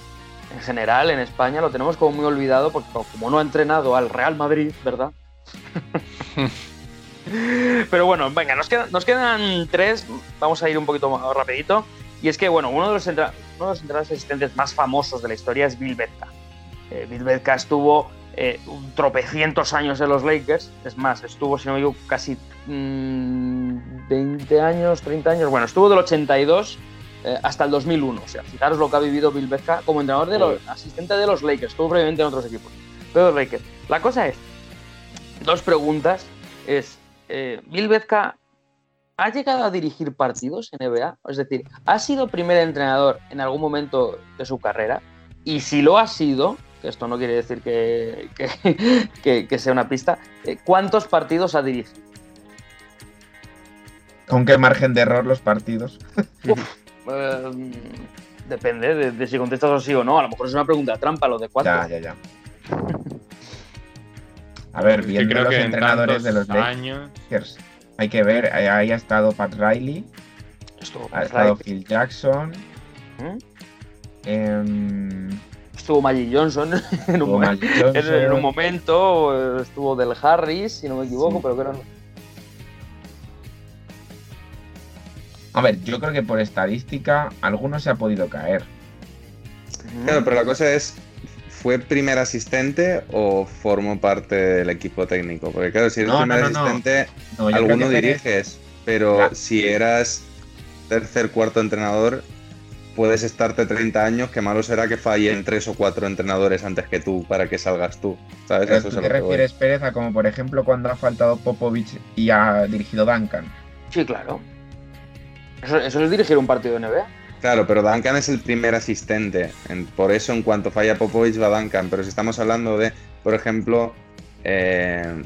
en general en España, lo tenemos como muy olvidado porque como no ha entrenado al Real Madrid, ¿verdad? Pero bueno, venga, nos quedan, nos quedan tres. Vamos a ir un poquito más rapidito. Y es que, bueno, uno de los, entra- uno de los entrenadores asistentes más famosos de la historia es Bill Betka. Eh, Bill Betka estuvo eh, un tropecientos años en los Lakers. Es más, estuvo, si no me equivoco, casi mm, 20 años, 30 años. Bueno, estuvo del 82 eh, hasta el 2001. O sea, fijaros lo que ha vivido Bill Betka como entrenador de los, asistente de los Lakers. Estuvo previamente en otros equipos. Pero los Lakers. La cosa es, dos preguntas. Es, eh, Bill Bezka ha llegado a dirigir partidos en NBA, es decir, ha sido primer entrenador en algún momento de su carrera y si lo ha sido, que esto no quiere decir que, que- que- que sea una pista, eh, ¿cuántos partidos ha dirigido? ¿Con qué margen de error los partidos? Eh, depende de, de si contestas o sí o no, a lo mejor es una pregunta trampa lo de cuántos. Ya, ya, ya. A ver, viendo creo los que en entrenadores de los años. Lakers, hay que ver, ahí ha estado Pat Riley, Estuvo, ha estado Riley, Phil Jackson, ¿Mm? em, estuvo Magic Johnson en un, momento. Magic En, en un Johnson, momento estuvo del Harris, si no me equivoco, Sí. pero que. A ver, yo creo que por estadística alguno se ha podido caer. Claro, pero la cosa es, ¿fue primer asistente o formó parte del equipo técnico? Porque claro, si eres No, primer no, no, no. asistente, alguno diriges, pero Claro. si eras tercer, cuarto entrenador, puedes estarte 30 años, que malo será que fallen tres o cuatro entrenadores antes que tú para que salgas tú. ¿Sabes? Eso es ¿Tú a te lo que voy. refieres, Pérez, a como por ejemplo cuando ha faltado Popovich y ha dirigido Duncan? Sí, claro. Eso, eso es dirigir un partido de NBA. Claro, pero Duncan es el primer asistente. en- por eso, en cuanto falla Popovich, va Duncan. Pero si estamos hablando de, por ejemplo, eh,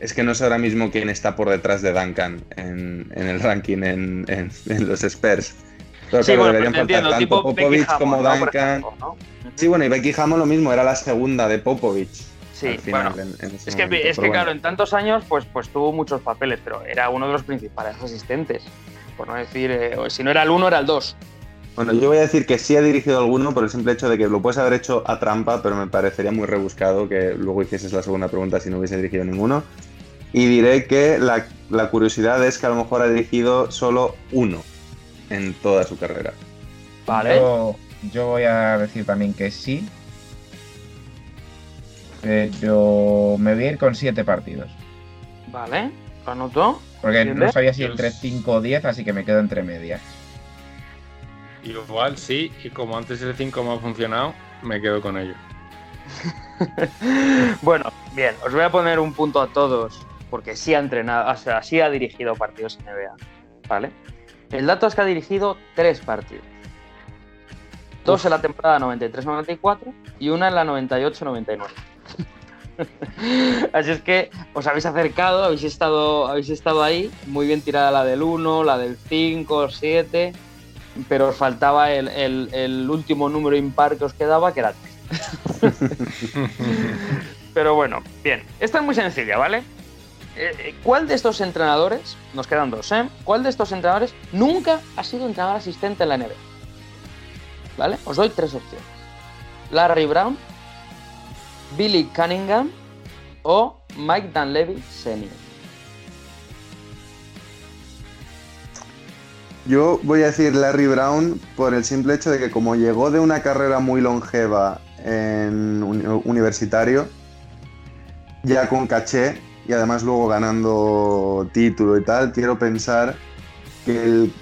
es que no sé ahora mismo quién está por detrás de Duncan en, en el ranking en, en- en los Spurs. Pero Sí, claro, bueno, deberían faltar entiendo, tanto Popovich Hammond, como Duncan. ejemplo, ¿no? Sí, bueno, y Becky Hammond lo mismo, era la segunda de Popovich. Sí, al final, bueno. en- en Es que, momento, es que claro, en tantos años pues, pues tuvo muchos papeles, pero era uno de los principales asistentes. Por no decir, eh, si no era el uno, era el dos. Bueno, yo voy a decir que sí ha dirigido alguno por el simple hecho de que lo puedes haber hecho a trampa, pero me parecería muy rebuscado que luego hicieses la segunda pregunta si no hubiese dirigido ninguno. Y diré que la, la curiosidad es que a lo mejor ha dirigido solo uno en toda su carrera. Vale. Yo, yo voy a decir también que sí. Pero me voy a ir con siete partidos. Vale, lo anoto. Porque ¿Entiendes? no sabía si entre s- 5 o 10, así que me quedo entre medias. Igual sí, y como antes el 5 me ha funcionado, me quedo con ello. Bueno, bien, os voy a poner un punto a todos, porque sí ha entrenado, o sea, sí ha dirigido partidos en NBA, ¿vale? El dato es que ha dirigido tres partidos. Dos en la temporada 93-94 y una en la 98-99. Así es que os habéis acercado, habéis estado, habéis estado ahí, muy bien tirada la del 1, la del 5, 7, pero os faltaba el, el- el último número impar que os quedaba, que era 3. pero bueno, bien, esta es muy sencilla, ¿vale? Eh, eh, ¿Cuál de estos entrenadores, nos quedan dos, ¿eh? ¿Cuál de estos entrenadores nunca ha sido entrenador asistente en la NBA? ¿Vale? Os doy tres opciones. Larry Brown, Billy Cunningham o Mike Dunleavy Sr. Yo voy a decir Larry Brown por el simple hecho de que como llegó de una carrera muy longeva en uni- universitario, ya con caché y además luego ganando título y tal, quiero pensar que el-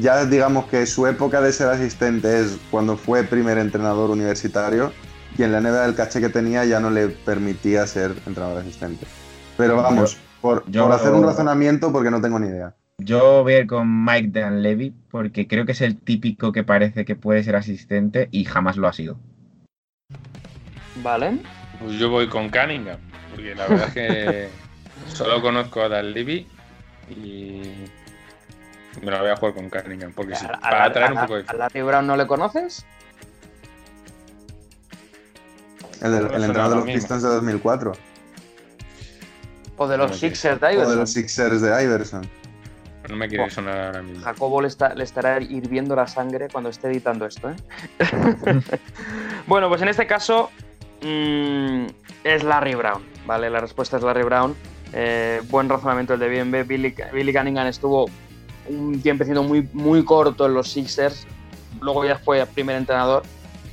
ya digamos que su época de ser asistente es cuando fue primer entrenador universitario y en la NBA el caché que tenía ya no le permitía ser entrenador asistente. Pero vamos, por, yo- por hacer un razonamiento porque no tengo ni idea. Yo voy a ir con Mike Dunleavy porque creo que es el típico que parece que puede ser asistente y jamás lo ha sido. ¿Vale? Pues yo voy con Cunningham, porque la verdad es que solo conozco a Dallevi y me la voy a jugar con Cunningham, porque sí, ¿A- a- para traer un poco de... ¿A Larry Brown no le conoces? El, entrenador de lo los mismo. Pistons de 2004. ¿O de los No, Sixers de O de Iverson? los Sixers de Iverson. No me quiere sonar ahora mismo. Jacobo le, está- le estará hirviendo la sangre cuando esté editando esto, ¿eh? bueno, pues en este caso mm, es Larry Brown, ¿vale? La respuesta es Larry Brown. Eh, buen razonamiento el de BNB. Billy, Billy Cunningham estuvo un tiempecito muy, muy corto en los Sixers, luego ya fue primer entrenador.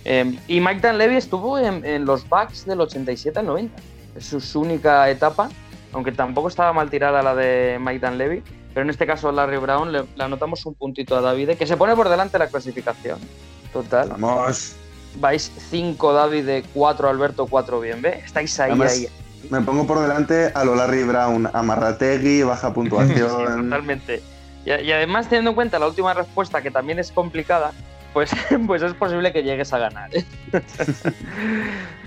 Eh, y Mike Dunleavy estuvo en, en los Bucks del 87 al 90. Es su, su única etapa, aunque tampoco estaba mal tirada la de Mike Dunleavy. Pero en este caso Larry Brown le, le anotamos un puntito a David, que se pone por delante de la clasificación. Total. Vamos. Vais 5 David, 4 Alberto, 4 bien, ¿ve? Estáis ahí, Además, ahí. Me pongo por delante a lo Larry Brown, amarrategui, baja Sí, puntuación. totalmente. Y, y además, teniendo en cuenta la última respuesta, que también es complicada, pues, pues es posible que llegues a ganar. ¿eh?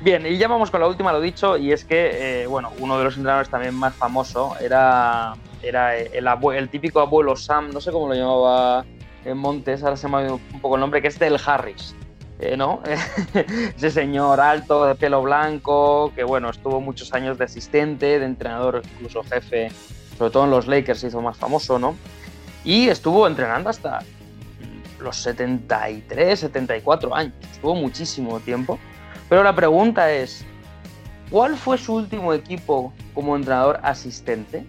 Bien, y ya vamos con la última, lo dicho, y es que, eh, bueno, uno de los entrenadores también más famoso era, era el, típico abuelo Sam, no sé cómo lo llamaba en Montes, ahora se me ha ido un poco el nombre, que es Del Harris. eh, ¿no? Ese señor alto, de pelo blanco, que bueno, estuvo muchos años de asistente, de entrenador, incluso jefe, sobre todo en los Lakers se hizo más famoso, ¿no? Y estuvo entrenando hasta los 73, 74 años, estuvo muchísimo tiempo. Pero la pregunta es, ¿cuál fue su último equipo como entrenador asistente?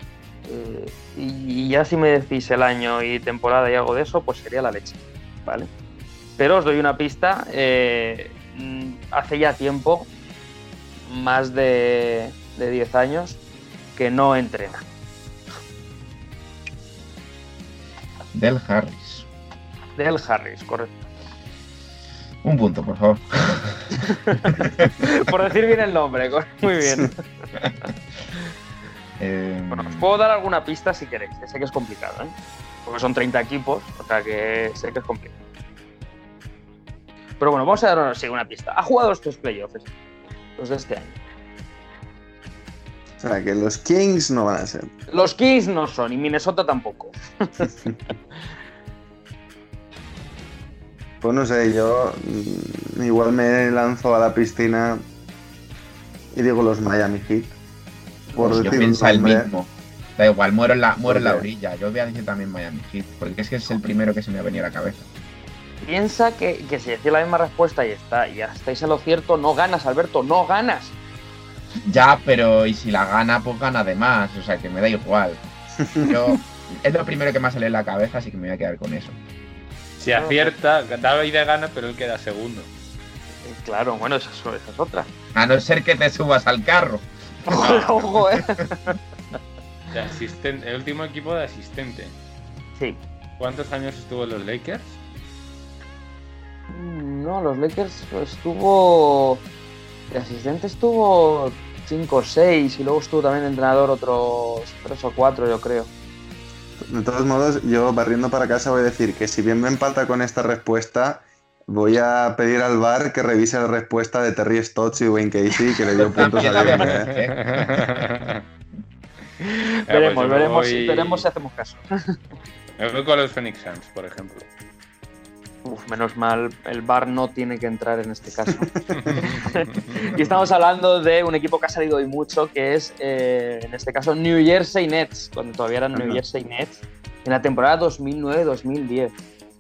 Eh, y, ya si me decís el año y temporada y algo de eso, pues sería la leche, ¿vale? Pero os doy una pista, eh, hace ya tiempo, más de, de 10 años, que no entrena. Del Harris. Del Harris, correcto. Un punto, por favor. Por decir bien el nombre, muy bien. Eh, Bueno, os puedo dar alguna pista si queréis, que sé que es complicado, ¿eh? Porque son 30 equipos, o sea que sé que es complicado. Pero bueno, vamos a dar sí, una pista. Ha jugado estos playoffs, los de este año. O sea, que los Kings no van a ser. Los Kings no son, y Minnesota tampoco. Pues no sé, yo mm, igual me lanzo a la piscina y digo los Miami Heat. Por Pues yo pienso el mismo. Da igual, muero en la, muero en la orilla. Yo voy a decir también Miami Heat, porque es que es el primero que se me ha venido a la cabeza. Piensa que, que si decís la misma respuesta y está, y ya estáis en lo cierto, no ganas, Alberto, no ganas. Ya, pero y si la gana, pues gana de más. O sea, que me da igual. Yo, es lo primero que me ha salido en la cabeza, así que me voy a quedar con eso. Si acierta, David gana, pero él queda segundo. Claro, bueno, esa es, esa es otra. A no ser que te subas al carro. Ojo, eh. De asistente, el último equipo de asistente. Sí. ¿Cuántos años estuvo en los Lakers? Mm, No, los Lakers estuvo. De asistente estuvo 5 o 6 y luego estuvo también entrenador otros 3 o 4, yo creo. De todos modos, yo barriendo para casa voy a decir que si bien me empata con esta respuesta, Voy a pedir al bar que revise la respuesta de Terry Stotts y Wayne Casey, que le dio puntos a Diego. ¿eh? veremos, pues yo me veremos, voy- veremos si hacemos caso. Me voy con los Phoenix Suns, por ejemplo. Uf, menos mal, el bar no tiene que entrar en este caso. y estamos hablando de un equipo que ha salido hoy mucho, que es, eh, en este caso, New Jersey Nets, cuando todavía eran New. Jersey Nets, en la temporada 2009-2010.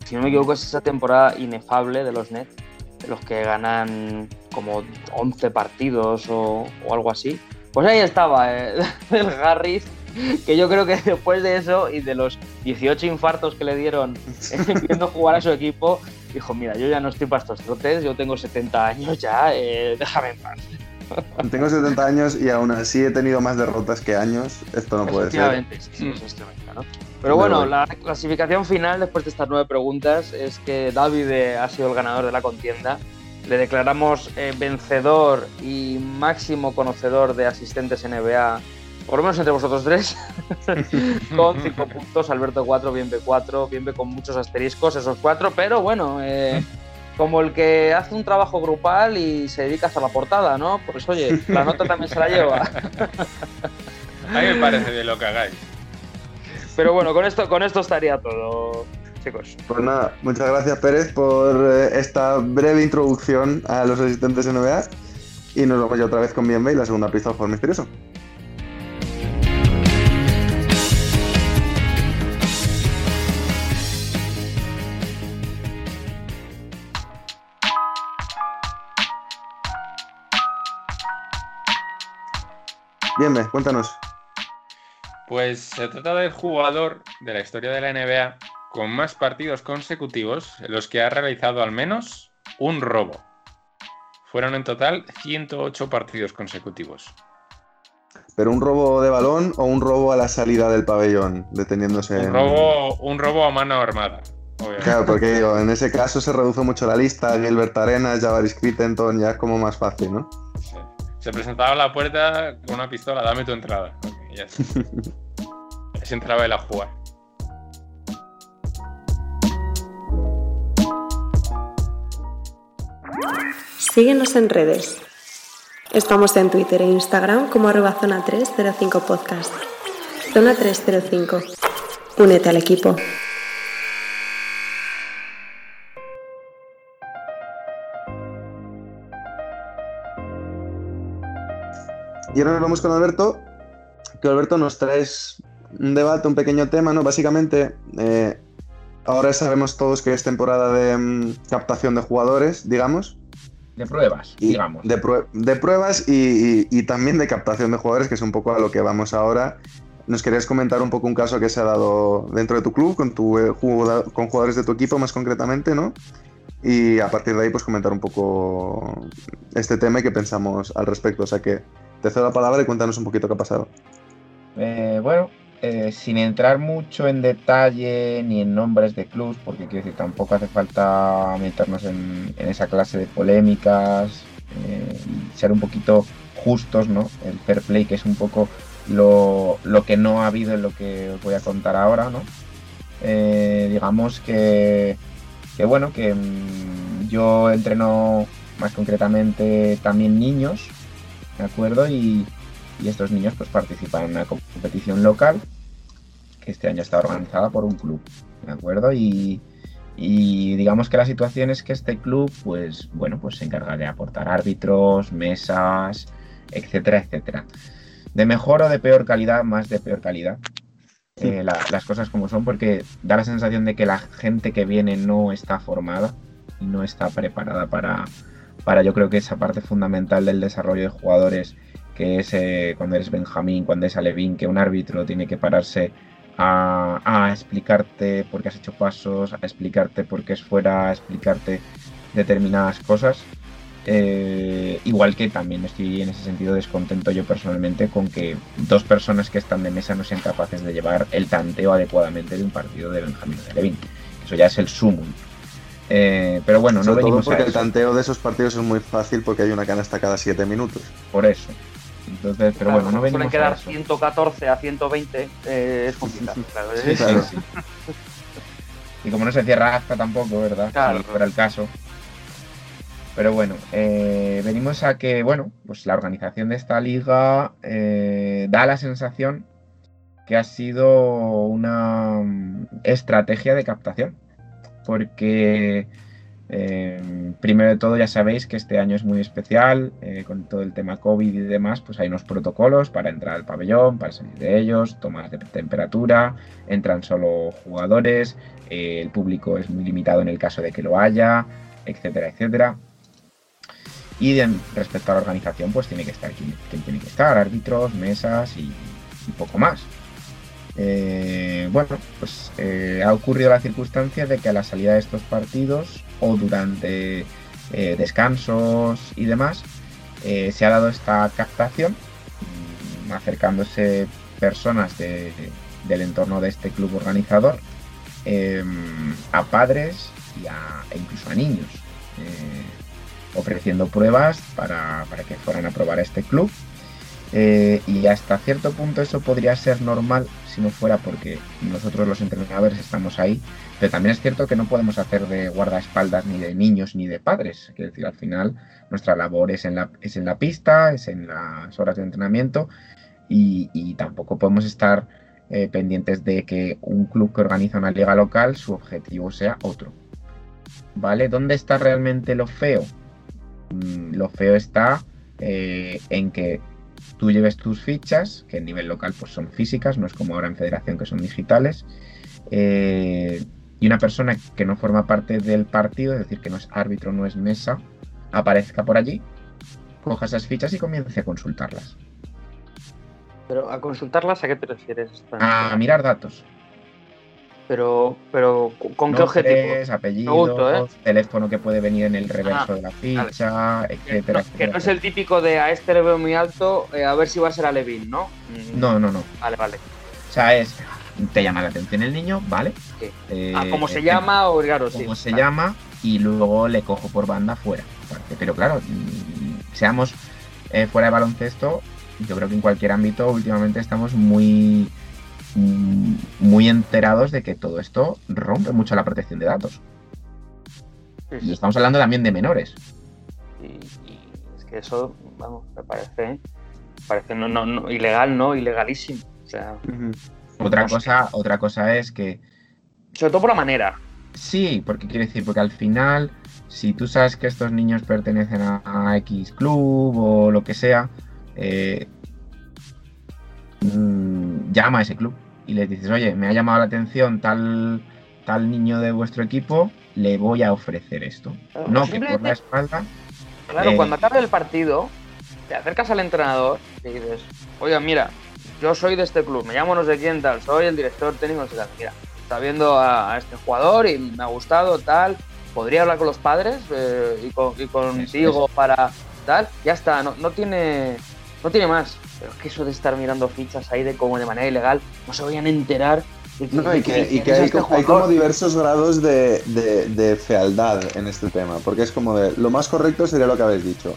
Si no me equivoco, es esa temporada inefable de los Nets, de los que ganan como 11 partidos o, o algo así. Pues ahí estaba eh, el Harris, que yo creo que después de eso y de los 18 infartos que le dieron eh, viendo jugar a su equipo, dijo, mira, yo ya no estoy para estos trotes, yo tengo 70 años ya, eh, déjame en paz. Tengo 70 años y aún así he tenido más derrotas que años. Esto no puede ser. Efectivamente, sí, sí, eso es tremendo, ¿no? Pero bueno, la clasificación final después de estas nueve preguntas es que David eh, ha sido el ganador de la contienda. Le declaramos eh, vencedor y máximo conocedor de asistentes NBA, por lo menos entre vosotros tres, con cinco puntos. Alberto 4, Bienve 4, Bienve con muchos asteriscos, esos cuatro, pero bueno, eh, como el que hace un trabajo grupal y se dedica hasta la portada, ¿no? Pues oye, la nota también se la lleva. A mí me parece bien lo que hagáis. Pero bueno, con esto, con esto estaría todo, chicos. Pues nada, muchas gracias Pérez por eh, esta breve introducción a los asistentes NBA. Y nos vemos ya otra vez con Bienve y la segunda pista por misterioso. Bienve, cuéntanos. Pues se trata del jugador de la historia de la NBA con más partidos consecutivos en los que ha realizado al menos un robo. Fueron en total 108 partidos consecutivos. ¿Pero un robo de balón o un robo a la salida del pabellón, deteniéndose Un en- robo, un robo a mano armada. obviamente. Claro, porque digo, en ese caso se reduce mucho la lista. Gilbert Arenas, Javaris Crittenton, ya es como más fácil, ¿no? Se presentaba a la puerta con una pistola, dame tu entrada. Ok, ya está. Así entraba él a jugar. Síguenos en redes. Estamos en Twitter e Instagram como arroba zona 305 podcast. Zona 305. Únete al equipo. Y ahora nos vamos con Alberto, que Alberto nos traes un debate, un pequeño tema, ¿no? Básicamente, eh, ahora sabemos todos que es temporada de mm, captación de jugadores, digamos. De pruebas, y digamos. De, prue- de pruebas y, y- y también de captación de jugadores, que es un poco a lo que vamos ahora. ¿Nos querías comentar un poco un caso que se ha dado dentro de tu club, con, tu, eh, con jugadores de tu equipo más concretamente, ¿no? Y a partir de ahí, pues comentar un poco este tema y qué pensamos al respecto. O sea que te cedo la palabra y cuéntanos un poquito qué ha pasado. Eh, bueno, eh, sin entrar mucho en detalle ni en nombres de clubs, porque quiero decir, tampoco hace falta meternos en, esa clase de polémicas eh, y ser un poquito justos, ¿no? El fair play, que es un poco lo, lo que no ha habido en lo que os voy a contar ahora, ¿no? Eh, digamos que, que bueno, que mm, yo entreno más concretamente también niños, ¿de acuerdo? Y, y estos niños pues participan en una competición local que este año está organizada por un club, ¿de acuerdo? Y, y digamos que la situación es que este club pues bueno pues se encarga de aportar árbitros, mesas, etcétera, etcétera. De mejor o de peor calidad, más de peor calidad. Eh, la- las cosas como son, porque da la sensación de que la gente que viene no está formada y no está preparada para, para yo creo que esa parte fundamental del desarrollo de jugadores que es eh, cuando eres Benjamín, cuando es Alevín, que un árbitro tiene que pararse a, explicarte por qué has hecho pasos, a explicarte por qué es fuera, a explicarte determinadas cosas. Eh, igual que también estoy en ese sentido descontento yo personalmente con que dos personas que están de mesa no sean capaces de llevar el tanteo adecuadamente de un partido de Benjamín Alevín. Eso ya es el sumum. Eh, pero bueno, no Sobre todo venimos a porque el eso. tanteo de esos partidos es muy fácil porque hay una canasta cada 7 minutos. Por eso. Entonces, pero bueno, no Suelen venimos a quedar eso. 114 a 120, eh, es complicado. claro, Sí, es- sí, sí. Y como no se cierra hasta tampoco, ¿verdad? Claro. Si fuera el caso. Pero bueno, eh, venimos a que, bueno, pues la organización de esta liga eh, da la sensación que ha sido una mm, estrategia de captación. Porque eh, primero de todo ya sabéis que este año es muy especial, eh, con todo el tema COVID y demás, pues hay unos protocolos para entrar al pabellón, para salir de ellos, tomas de temperatura, entran solo jugadores, eh, el público es muy limitado en el caso de que lo haya, etcétera, etcétera. Y respecto a la organización, pues tiene que estar quien, quien tiene que estar, árbitros, mesas y, y poco más. Eh, bueno, pues eh, ha ocurrido la circunstancia de que a la salida de estos partidos o durante eh, descansos y demás, se ha dado esta captación, mm, acercándose personas de- del entorno de este club organizador eh, a padres y a- e incluso a niños, ofreciendo pruebas para, para que fueran a probar este club. Eh, y hasta cierto punto eso podría ser normal si no fuera porque nosotros los entrenadores estamos ahí, pero también es cierto que no podemos hacer de guardaespaldas ni de niños ni de padres. Quiero decir, al final nuestra labor es en la, es pista, es en las horas de entrenamiento y, y tampoco podemos estar eh, pendientes de que un club que organiza una liga local su objetivo sea otro. ¿Vale? ¿Dónde está realmente lo feo? Mm, lo feo está eh, en que tú lleves tus fichas, que a nivel local pues son físicas, no es como ahora en federación que son digitales, eh, y una persona que no forma parte del partido, es decir, que no es árbitro, no es mesa, aparezca por allí, coja esas fichas y comience a consultarlas. Pero a consultarlas, ¿a qué te refieres? A mirar datos. Pero, pero ¿con qué objetivo? Pregunto, ¿eh? teléfono que puede venir en el reverso Ah, de la ficha, etcétera, Que etcétera. no es el típico de a este le veo muy alto, eh, a ver si va a ser a Levin, ¿no? Mm, No, no, no. Vale, vale. O sea, es, te llama la atención el niño, ¿vale? Sí. Eh, Ah, ¿cómo se eh, llama? O claro, sí. se Vale. llama y luego le cojo por banda fuera. Pero claro, mm, seamos eh, fuera de baloncesto, yo creo que en cualquier ámbito últimamente estamos muy muy enterados de que todo esto rompe mucho la protección de datos. Sí, Y estamos hablando también de menores. Y, y es que eso, vamos, me parece, parece no, no, no, ilegal, ¿no? Ilegalísimo. O sea, Otra cosa, otra cosa es que sobre todo por la manera. Sí, porque quiere decir, porque al final, si tú sabes que estos niños pertenecen a, a X club o lo que sea, eh, mm, llama a ese club y le dices, oye, me ha llamado la atención tal, tal niño de vuestro equipo, le voy a ofrecer esto. No, que por la espalda. Claro, Eh, cuando acabe el partido, te acercas al entrenador y dices, oiga, mira, yo soy de este club, me llamo no sé quién tal, soy el director técnico, no sé. Mira, está viendo a, a este jugador y me ha gustado tal, podría hablar con los padres eh, y, con, y contigo para tal, ya está, no, no tiene no tiene más. Pero es que eso de estar mirando fichas ahí de como de manera ilegal, no se vayan a enterar. de No, de y que, y que hay, este hay como diversos grados de, de- de fealdad en este tema, porque es como de, lo más correcto sería lo que habéis dicho.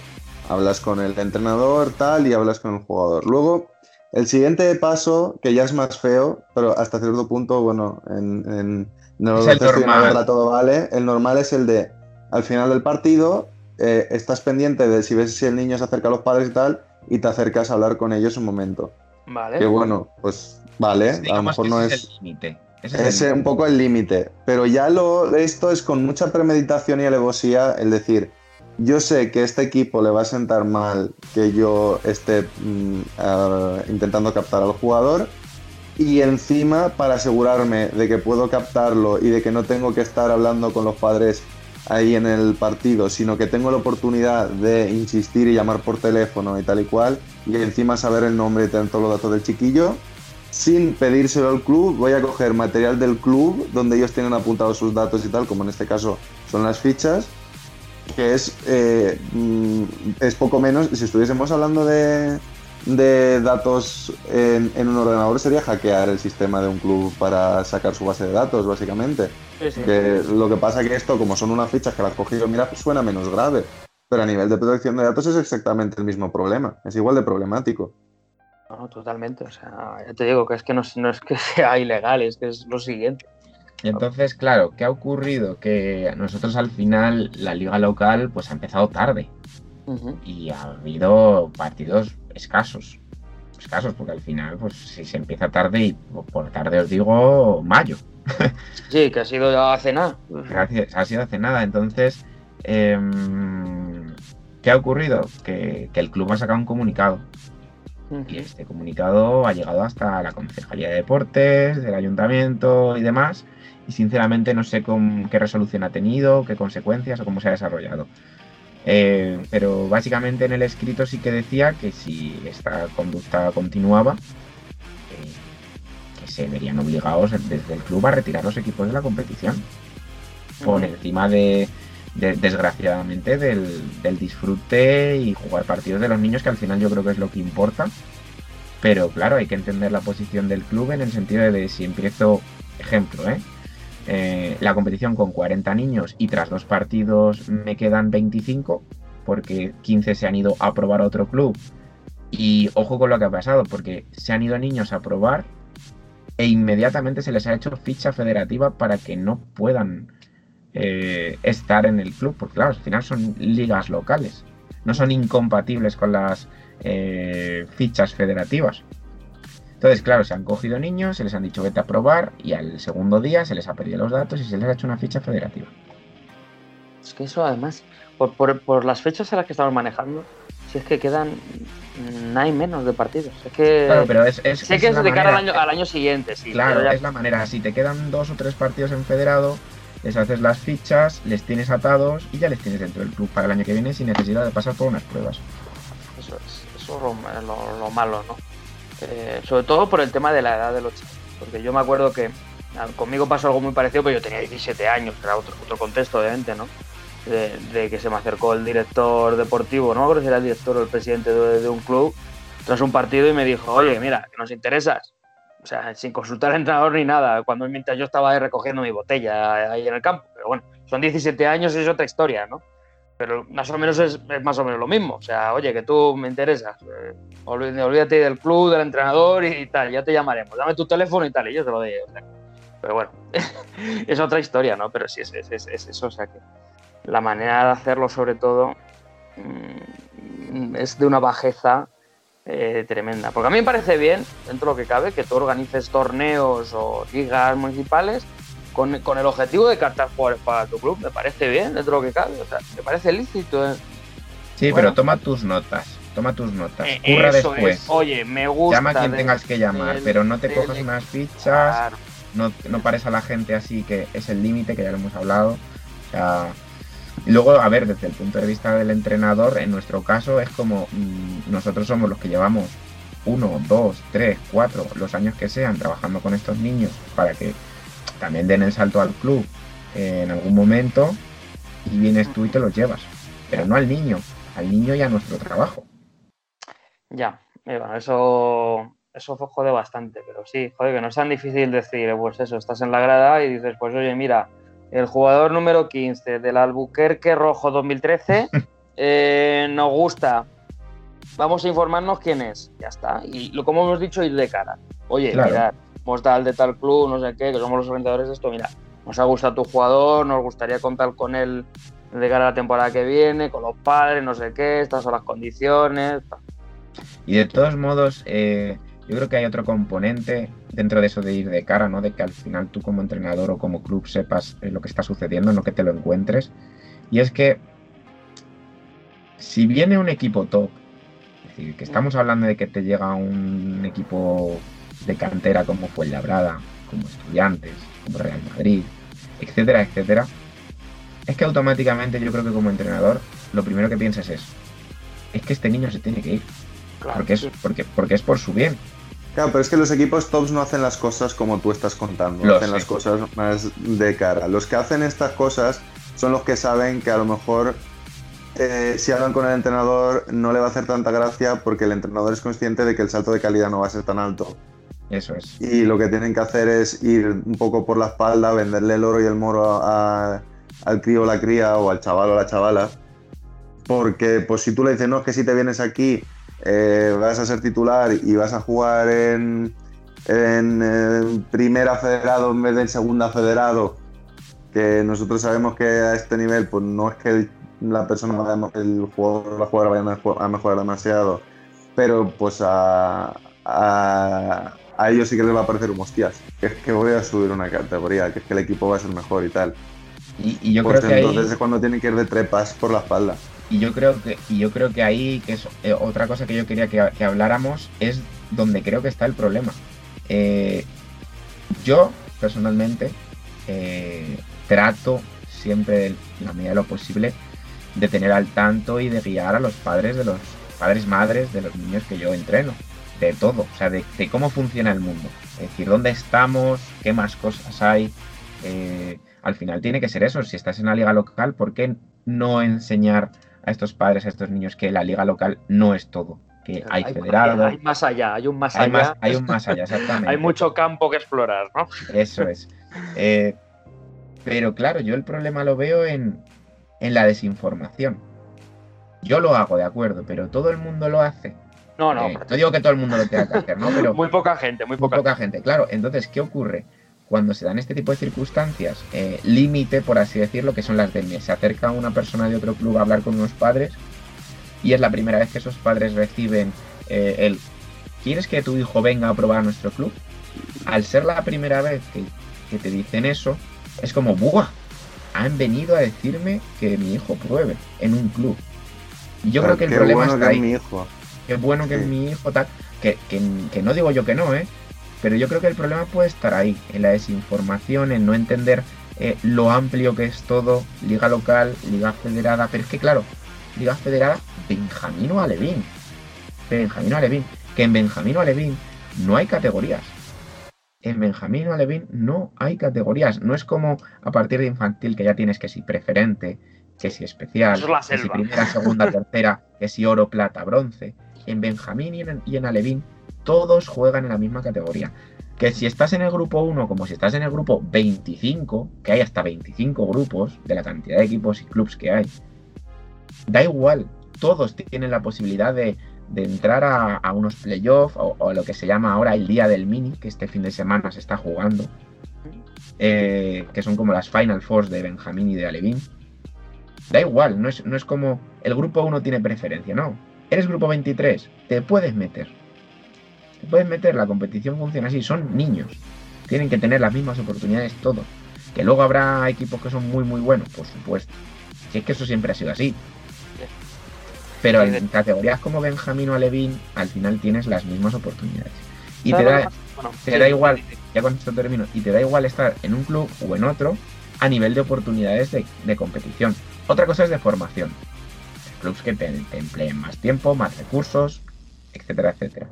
Hablas con el entrenador tal y hablas con el jugador. Luego, el siguiente paso, que ya es más feo, pero hasta cierto punto, bueno, en, en, en Es el normal. todo vale, el normal es el de, al final del partido, eh, estás pendiente de si ves si el niño se acerca a los padres y tal, y te acercas a hablar con ellos un momento. Vale. Que bueno, pues vale, a lo mejor que no ese es... el límite. Ese es un poco el límite. Pero ya lo, esto es con mucha premeditación y alevosía, el decir, yo sé que este equipo le va a sentar mal que yo esté mm, intentando captar al jugador. Y encima, para asegurarme de que puedo captarlo y de que no tengo que estar hablando con los padres ahí en el partido, sino que tengo la oportunidad de insistir y llamar por teléfono y tal y cual, y encima saber el nombre y tener todos los datos del chiquillo, sin pedírselo al club, voy a coger material del club donde ellos tienen apuntados sus datos y tal, como en este caso son las fichas, que es, eh, mm, es poco menos, si estuviésemos hablando de, de datos en, en un ordenador, sería hackear el sistema de un club para sacar su base de datos, básicamente. Sí, sí. Que lo que pasa que esto, como son unas fichas que las cogí yo, mira, pues suena menos grave. Pero a nivel de protección de datos es exactamente el mismo problema, es igual de problemático. No, no, totalmente. O sea, ya te digo que es que no, es- no es que sea ilegal, es que es lo siguiente. Entonces, claro, ¿qué ha ocurrido? Que nosotros al final la liga local pues ha empezado tarde y ha habido partidos escasos. Escasos, porque al final, pues si se empieza tarde, y por tarde os digo mayo. Sí, que ha sido hace nada. Ha sido hace nada. Entonces, em, ¿qué ha ocurrido? Que, que el club ha sacado un comunicado y este comunicado ha llegado hasta la Concejalía de Deportes, del Ayuntamiento y demás. Y sinceramente no sé con qué resolución ha tenido, qué consecuencias o cómo se ha desarrollado. Eh, pero básicamente en el escrito sí que decía que si esta conducta continuaba, eh, que se verían obligados desde el club a retirar los equipos de la competición. Por encima de, desgraciadamente, del, disfrute y jugar partidos de los niños, que al final yo creo que es lo que importa. Pero claro, hay que entender la posición del club en el sentido de, si empiezo, ejemplo, ¿eh? ¿Eh? la competición con 40 niños y tras dos partidos me quedan 25, porque 15 se han ido a probar a otro club. Y ojo con lo que ha pasado, porque se han ido niños a probar e inmediatamente se les ha hecho ficha federativa para que no puedan eh, estar en el club, porque claro, al final son ligas locales, no son incompatibles con las eh, fichas federativas. Entonces, claro, se han cogido niños, se les han dicho vete a probar y al segundo día se les ha pedido los datos y se les ha hecho una ficha federativa. Es que eso además, por, las fechas en las que estamos manejando, si es que quedan nada menos de partidos. Es que, claro, pero es, sé que es de cara al año, siguiente, sí. Claro, es la manera. Si te quedan dos o tres partidos en federado, les haces las fichas, les tienes atados y ya les tienes dentro del club para el año que viene sin necesidad de pasar por unas pruebas. Eso es, eso es lo, malo, ¿no? Eh, sobre todo por el tema de la edad de los chicos. Porque yo me acuerdo que conmigo pasó algo muy parecido, pero yo tenía 17 años, era otro, otro contexto, obviamente, ¿no? De, que se me acercó el director deportivo, no me acuerdo si era el director o el presidente de, de un club, tras un partido y me dijo, oye, mira, que nos interesas, o sea, sin consultar al entrenador ni nada, cuando mientras yo estaba ahí recogiendo mi botella ahí en el campo. Pero bueno, son 17 años y es otra historia, ¿no? Pero más o menos es, más o menos lo mismo. O sea, oye, que tú me interesas, eh, olvídate del club, del entrenador y, tal, ya te llamaremos. Dame tu teléfono y tal, y yo te lo doy. pero bueno, es otra historia, ¿no? Pero sí, es, es, eso. O sea, que la manera de hacerlo, sobre todo, mm, es de una bajeza eh, tremenda. Porque a mí me parece bien, dentro de lo que cabe, que tú organices torneos o ligas municipales con, el objetivo de captar jugadores para tu club. Me parece bien, dentro de lo que cabe. O sea, me parece lícito. ¿eh? Sí, pero toma tus notas. Toma tus notas. Eh, Curra después. Oye, me gusta. Llama a quien tengas que llamar, pero no te cojas unas fichas. No, no pares a la gente así, que es el límite, que ya lo hemos hablado. O sea, y luego, a ver, desde el punto de vista del entrenador, en nuestro caso es como mm, nosotros somos los que llevamos uno, dos, tres, cuatro, los años que sean trabajando con estos niños para que también den el salto al club en algún momento y vienes tú y te los llevas. Pero no al niño, al niño y a nuestro trabajo. Ya, bueno, eso, eso jode bastante, pero sí, joder, que no es tan difícil decir, pues eso, estás en la grada y dices, pues oye, mira, el jugador número 15 del Albuquerque Rojo 2013 eh, nos gusta. Vamos a informarnos quién es. Ya está. Y lo como hemos dicho, ir de cara. Oye, mira, mirad, hemos tal de tal club, no sé qué, que somos los organizadores de esto. Mira, nos ha gustado tu jugador, nos gustaría contar con él de cara a la temporada que viene, con los padres, no sé qué, estas son las condiciones. Y de todos modos, eh, yo creo que hay otro componente dentro de eso de ir de cara, ¿no? De que al final tú como entrenador o como club sepas eh, lo que está sucediendo, no que te lo encuentres. Y es que si viene un equipo top, es decir, que estamos hablando de que te llega un equipo de cantera como fue Labrada, como Estudiantes, como Real Madrid, etcétera, etcétera, es que automáticamente yo creo que como entrenador lo primero que piensas es, es que este niño se tiene que ir. porque, es, porque, porque es por su bien. Claro, pero es que los equipos tops no hacen las cosas como tú estás contando, no hacen las cosas más de cara. Los que hacen estas cosas son los que saben que a lo mejor eh, si hablan con el entrenador no le va a hacer tanta gracia porque el entrenador es consciente de que el salto de calidad no va a ser tan alto. Eso es. Y lo que tienen que hacer es ir un poco por la espalda, venderle el oro y el moro al crío o la cría o al chaval o la chavala. Porque pues si tú le dices, no, es que si te vienes aquí eh, vas a ser titular y vas a jugar en, en, en primera federado en vez de en segunda federado, que nosotros sabemos que a este nivel pues no es que la persona, el jugador, la jugadora vaya a mejorar demasiado, pero pues a, a, a ellos sí que les va a parecer un hostias, que es que voy a subir una categoría, que es que el equipo va a ser mejor y tal. Y, y yo Pues creo que ahí, entonces es cuando tienen que ir de trepas por la espalda. y yo creo que, y yo creo que ahí, que es eh, otra cosa que yo quería que, que habláramos, es donde creo que está el problema. Eh, yo, personalmente, eh, trato siempre, en la medida de lo posible, de tener al tanto y de guiar a los padres de los padres madres de los niños que yo entreno. De todo, o sea, de, de cómo funciona el mundo. Es decir, dónde estamos, qué más cosas hay. Eh, al final tiene que ser eso. Si estás en la liga local, ¿por qué no enseñar a estos padres, a estos niños, que la liga local no es todo? Que hay federado, hay más allá, hay un más hay, allá. más, hay un más allá, exactamente. Hay mucho campo que explorar, ¿no? Eso es. Eh, pero claro, yo el problema lo veo en, en la desinformación. Yo lo hago, de acuerdo, pero todo el mundo lo hace. No, no, Eh, no digo que todo el mundo lo tenga que hacer, ¿no? Pero muy poca gente, muy muy poca, poca gente. Claro, entonces, ¿qué ocurre? Cuando se dan este tipo de circunstancias, eh, límite, por así decirlo, que son las de se acerca una persona de otro club a hablar con unos padres y es la primera vez que esos padres reciben eh, el ¿quieres que tu hijo venga a probar a nuestro club? Al ser la primera vez que, que te dicen eso, es como, ¡buah! Han venido a decirme que mi hijo pruebe en un club. Y yo Pero creo que el problema bueno está que ahí es mi hijo. Qué bueno que es mi hijo, tal. Que, que- que no digo yo que no, ¿eh? Pero yo creo que el problema puede estar ahí, en la desinformación, en no entender eh, lo amplio que es todo, liga local, liga federada. Pero es que, claro, liga federada, Benjamino Alevín. Benjamino Alevín. Que en Benjamino Alevín no hay categorías. En Benjamino Alevín no hay categorías. No es como a partir de infantil que ya tienes que si preferente, que si especial, Eso es la que si primera, segunda, tercera, que si oro, plata, bronce. En Benjamín y en, y Alevín todos juegan en la misma categoría. Que si estás en el grupo 1, como si estás en el grupo 25, que hay hasta 25 grupos de la cantidad de equipos y clubs que hay, da igual, todos tienen la posibilidad de, entrar a, a unos playoffs o, o lo que se llama ahora el día del mini, que este fin de semana se está jugando, eh, que son como las Final Fours de Benjamín y de Alevín. Da igual, no es, no es como el grupo 1 tiene preferencia, no. Eres grupo 23, te puedes meter. Te puedes meter, la competición funciona así, son niños. Tienen que tener las mismas oportunidades todos. Que luego habrá equipos que son muy muy buenos, por supuesto. Si es que eso siempre ha sido así. Pero en categorías como Benjamín o Alevín, al final tienes las mismas oportunidades. Y te ¿Sabes lo da? Bueno, te sí, da igual, ya con esto termino, y te da igual estar en un club o en otro a nivel de oportunidades de, de competición. Otra cosa es de formación. Clubs que te, empleen más tiempo, más recursos, etcétera, etcétera.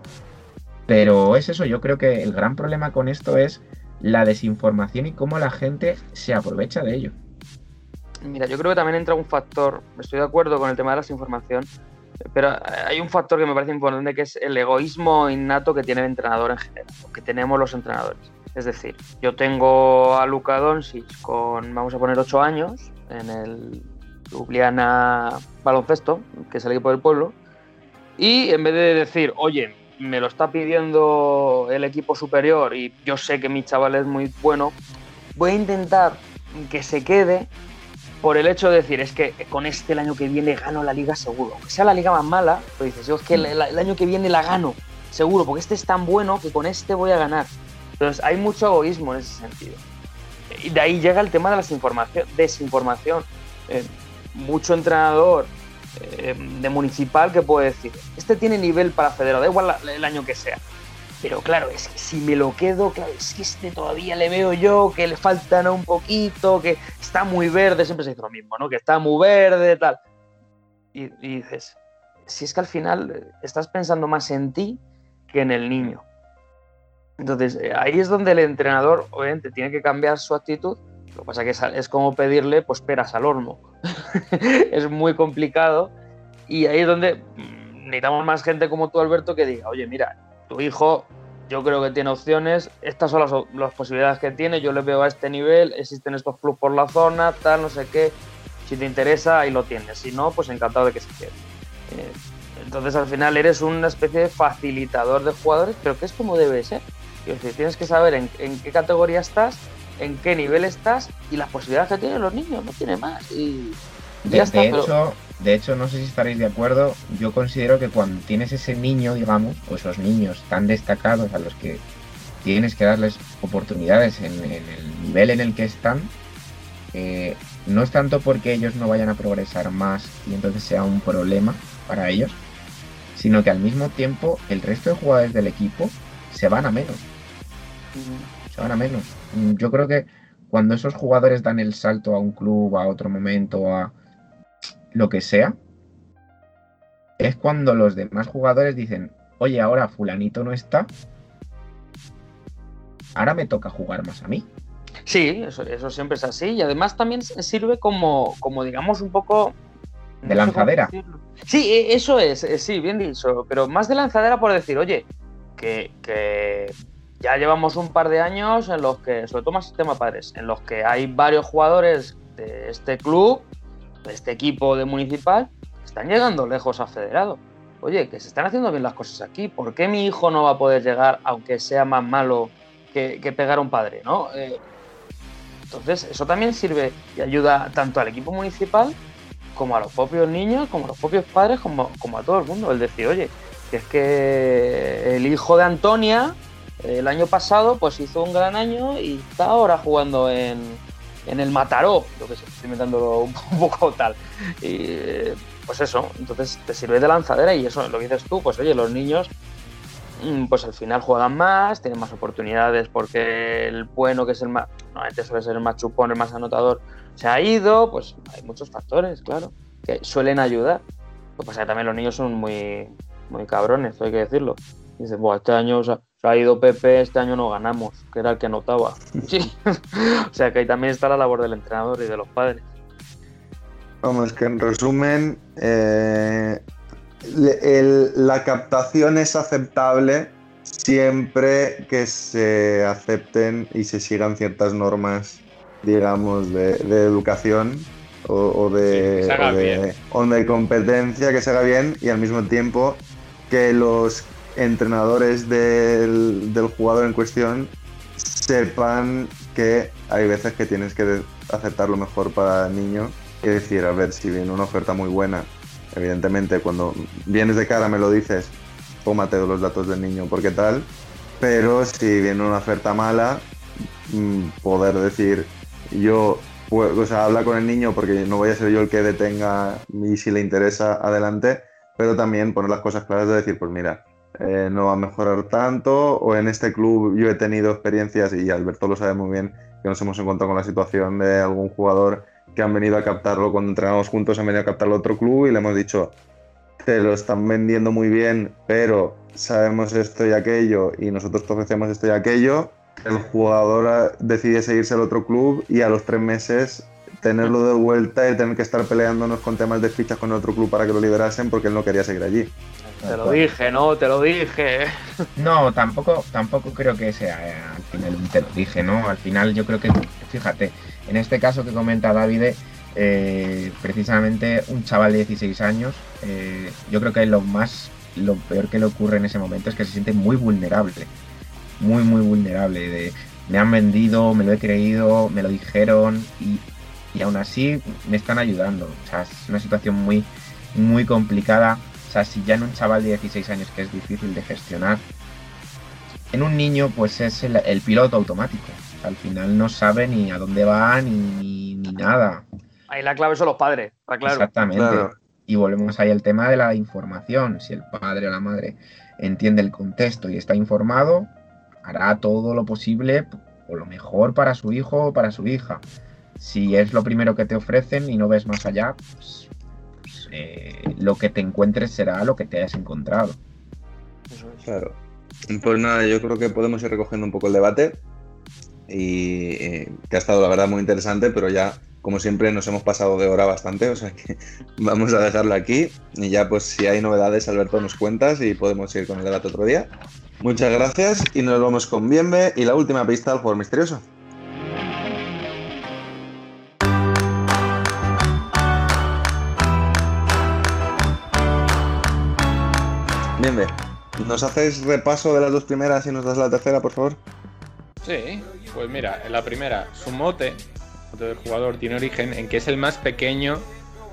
Pero es eso, yo creo que el gran problema con esto es la desinformación y cómo la gente se aprovecha de ello. Mira, yo creo que también entra un factor, estoy de acuerdo con el tema de la desinformación, pero hay un factor que me parece importante que es el egoísmo innato que tiene el entrenador en general, que tenemos los entrenadores. Es decir, yo tengo a Luka Doncic con, vamos a poner, 8 años en el Ljubljana Baloncesto, que es el equipo del pueblo, y en vez de decir, oye, me lo está pidiendo el equipo superior y yo sé que mi chaval es muy bueno, voy a intentar que se quede por el hecho de decir, es que con este el año que viene gano la liga seguro. Aunque sea la liga más mala, pero dices, yo es que el, año que viene la gano seguro, porque este es tan bueno que con este voy a ganar. Entonces hay mucho egoísmo en ese sentido. Y de ahí llega el tema de la desinformación. Eh, mucho entrenador eh, de municipal que puede decir, este tiene nivel para federado, da igual el año que sea. Pero claro, es que si me lo quedo, claro, es que este todavía le veo yo que le faltan un poquito, que está muy verde, siempre se dice lo mismo, ¿no? Que está muy verde, tal. Y, y dices, si es que al final eh, estás pensando más en ti que en el niño. Entonces, eh, ahí es donde el entrenador, obviamente, tiene que cambiar su actitud. Lo que pasa que es, es como pedirle, pues, peras al horno. es muy complicado. Y ahí es donde mm, necesitamos más gente como tú, Alberto, que diga, oye, mira, tu hijo, yo creo que tiene opciones, estas son las, posibilidades que tiene, yo le veo a este nivel, existen estos clubes por la zona, tal, no sé qué. Si te interesa, ahí lo tienes. Si no, pues encantado de que se quede. Eh, entonces, al final, eres una especie de facilitador de jugadores, pero que es como debe ser. Quiero decir, tienes que saber en qué categoría estás, en qué nivel estás y las posibilidades que tienen los niños, no tiene más. Y de, ya está. de pero- hecho, de hecho, no sé si estaréis de acuerdo, yo considero que cuando tienes ese niño, digamos, o esos niños tan destacados a los que tienes que darles oportunidades en, en el nivel en el que están, eh, no es tanto porque ellos no vayan a progresar más y entonces sea un problema para ellos, sino que al mismo tiempo el resto de jugadores del equipo se van a menos. A menos. Mm, Yo creo que cuando esos jugadores dan el salto a un club, a otro momento, a lo que sea, es cuando los demás jugadores dicen, oye, ahora fulanito no está, ahora me toca jugar más a mí. Sí, eso, eso siempre es así. Y además también sirve como, como digamos, un poco. De lanzadera. Sí, e- eso es, eh, sí, bien dicho. Pero más de lanzadera por decir, oye, que, que ya llevamos un par de años en los que, sobre todo más sistema padres, en los que hay varios jugadores de este club, de este equipo de municipal, que están llegando lejos a federado. Oye, que se están haciendo bien las cosas aquí. ¿Por qué mi hijo no va a poder llegar, aunque sea más malo que, que pegar a un padre? ¿no? Eh, entonces, eso también sirve y ayuda tanto al equipo municipal como a los propios niños, como a los propios padres, como, como a todo el mundo. El decir, oye, que es que el hijo de Antonia el año pasado pues hizo un gran año y está ahora jugando en, en el Mataró, yo que sé, estoy inventándolo un, poco tal. Y pues eso, entonces te sirve de lanzadera y eso, lo dices tú, pues oye, los niños mm, pues al final juegan más, tienen más oportunidades porque el bueno, que es el más, normalmente suele ser el más chupón, el más anotador, se ha ido, pues hay muchos factores, claro, que suelen ayudar. Lo también los niños son muy, muy cabrones, hay que decirlo. Dicen, Buah, este año se ha, se ha ido Pepe, este año no ganamos, que era el que anotaba. Sí. o sea que ahí también está la labor del entrenador y de los padres. Vamos, que en resumen, eh, el- la captación es aceptable siempre que se acepten y se sigan ciertas normas, digamos, de, de educación o, o de, Sí, o de- o de competencia, que se haga bien y al mismo tiempo que los entrenadores del, jugador en cuestión sepan que hay veces que tienes que aceptar lo mejor para el niño y decir, a ver, si viene una oferta muy buena, evidentemente cuando vienes de cara me lo dices, tómate los datos del niño porque tal, pero si viene una oferta mala, mm, poder decir, yo, o sea, habla con el niño porque no voy a ser yo el que detenga y si le interesa, adelante, pero también poner las cosas claras de decir, pues mira, eh, no va a mejorar tanto, o en este club yo he tenido experiencias, y Alberto lo sabe muy bien, que nos hemos encontrado con la situación de algún jugador que han venido a captarlo cuando entrenamos juntos, han venido a captarlo a otro club y le hemos dicho, te lo están vendiendo muy bien, pero sabemos esto y aquello y nosotros te ofrecemos esto y aquello. El jugador decide seguirse al otro club y a los tres meses tenerlo de vuelta y tener que estar peleándonos con temas de fichas con otro club para que lo liberasen porque él no quería seguir allí. Te lo dije, ¿no? Te lo dije. No, tampoco, tampoco creo que sea eh, al final un te lo dije, ¿no? Al final yo creo que, fíjate, en este caso que comenta David, eh, precisamente un chaval de 16 años, eh, yo creo que lo más, lo peor que le ocurre en ese momento es que se siente muy vulnerable, muy, muy vulnerable. De, me han vendido, me lo he creído, me lo dijeron y, y aún así me están ayudando. O sea, es una situación muy, muy complicada. O sea, si ya en un chaval de 16 años que es difícil de gestionar, en un niño pues es el, el piloto automático. O sea, al final no sabe ni a dónde va ni, ni, ni nada. Ahí la clave son los padres, está claro. Exactamente. Claro. Y volvemos ahí al tema de la información. Si el padre o la madre entiende el contexto y está informado, hará todo lo posible o lo mejor para su hijo o para su hija. Si es lo primero que te ofrecen y no ves más allá, pues, pues, eh, lo que te encuentres será lo que te hayas encontrado. Eso es. Claro. Pues nada, yo creo que podemos ir recogiendo un poco el debate y eh, que ha estado la verdad muy interesante, pero ya como siempre nos hemos pasado de hora bastante, o sea que vamos a dejarlo aquí y ya pues si hay novedades Alberto nos cuentas y podemos ir con el debate otro día. Muchas gracias y nos vamos con Bienve y la última pista del jugador misterioso. ¿Nos haces repaso de las dos primeras y nos das la tercera, por favor? Sí, pues mira, en la primera, su mote, mote del jugador, tiene origen en que es el más pequeño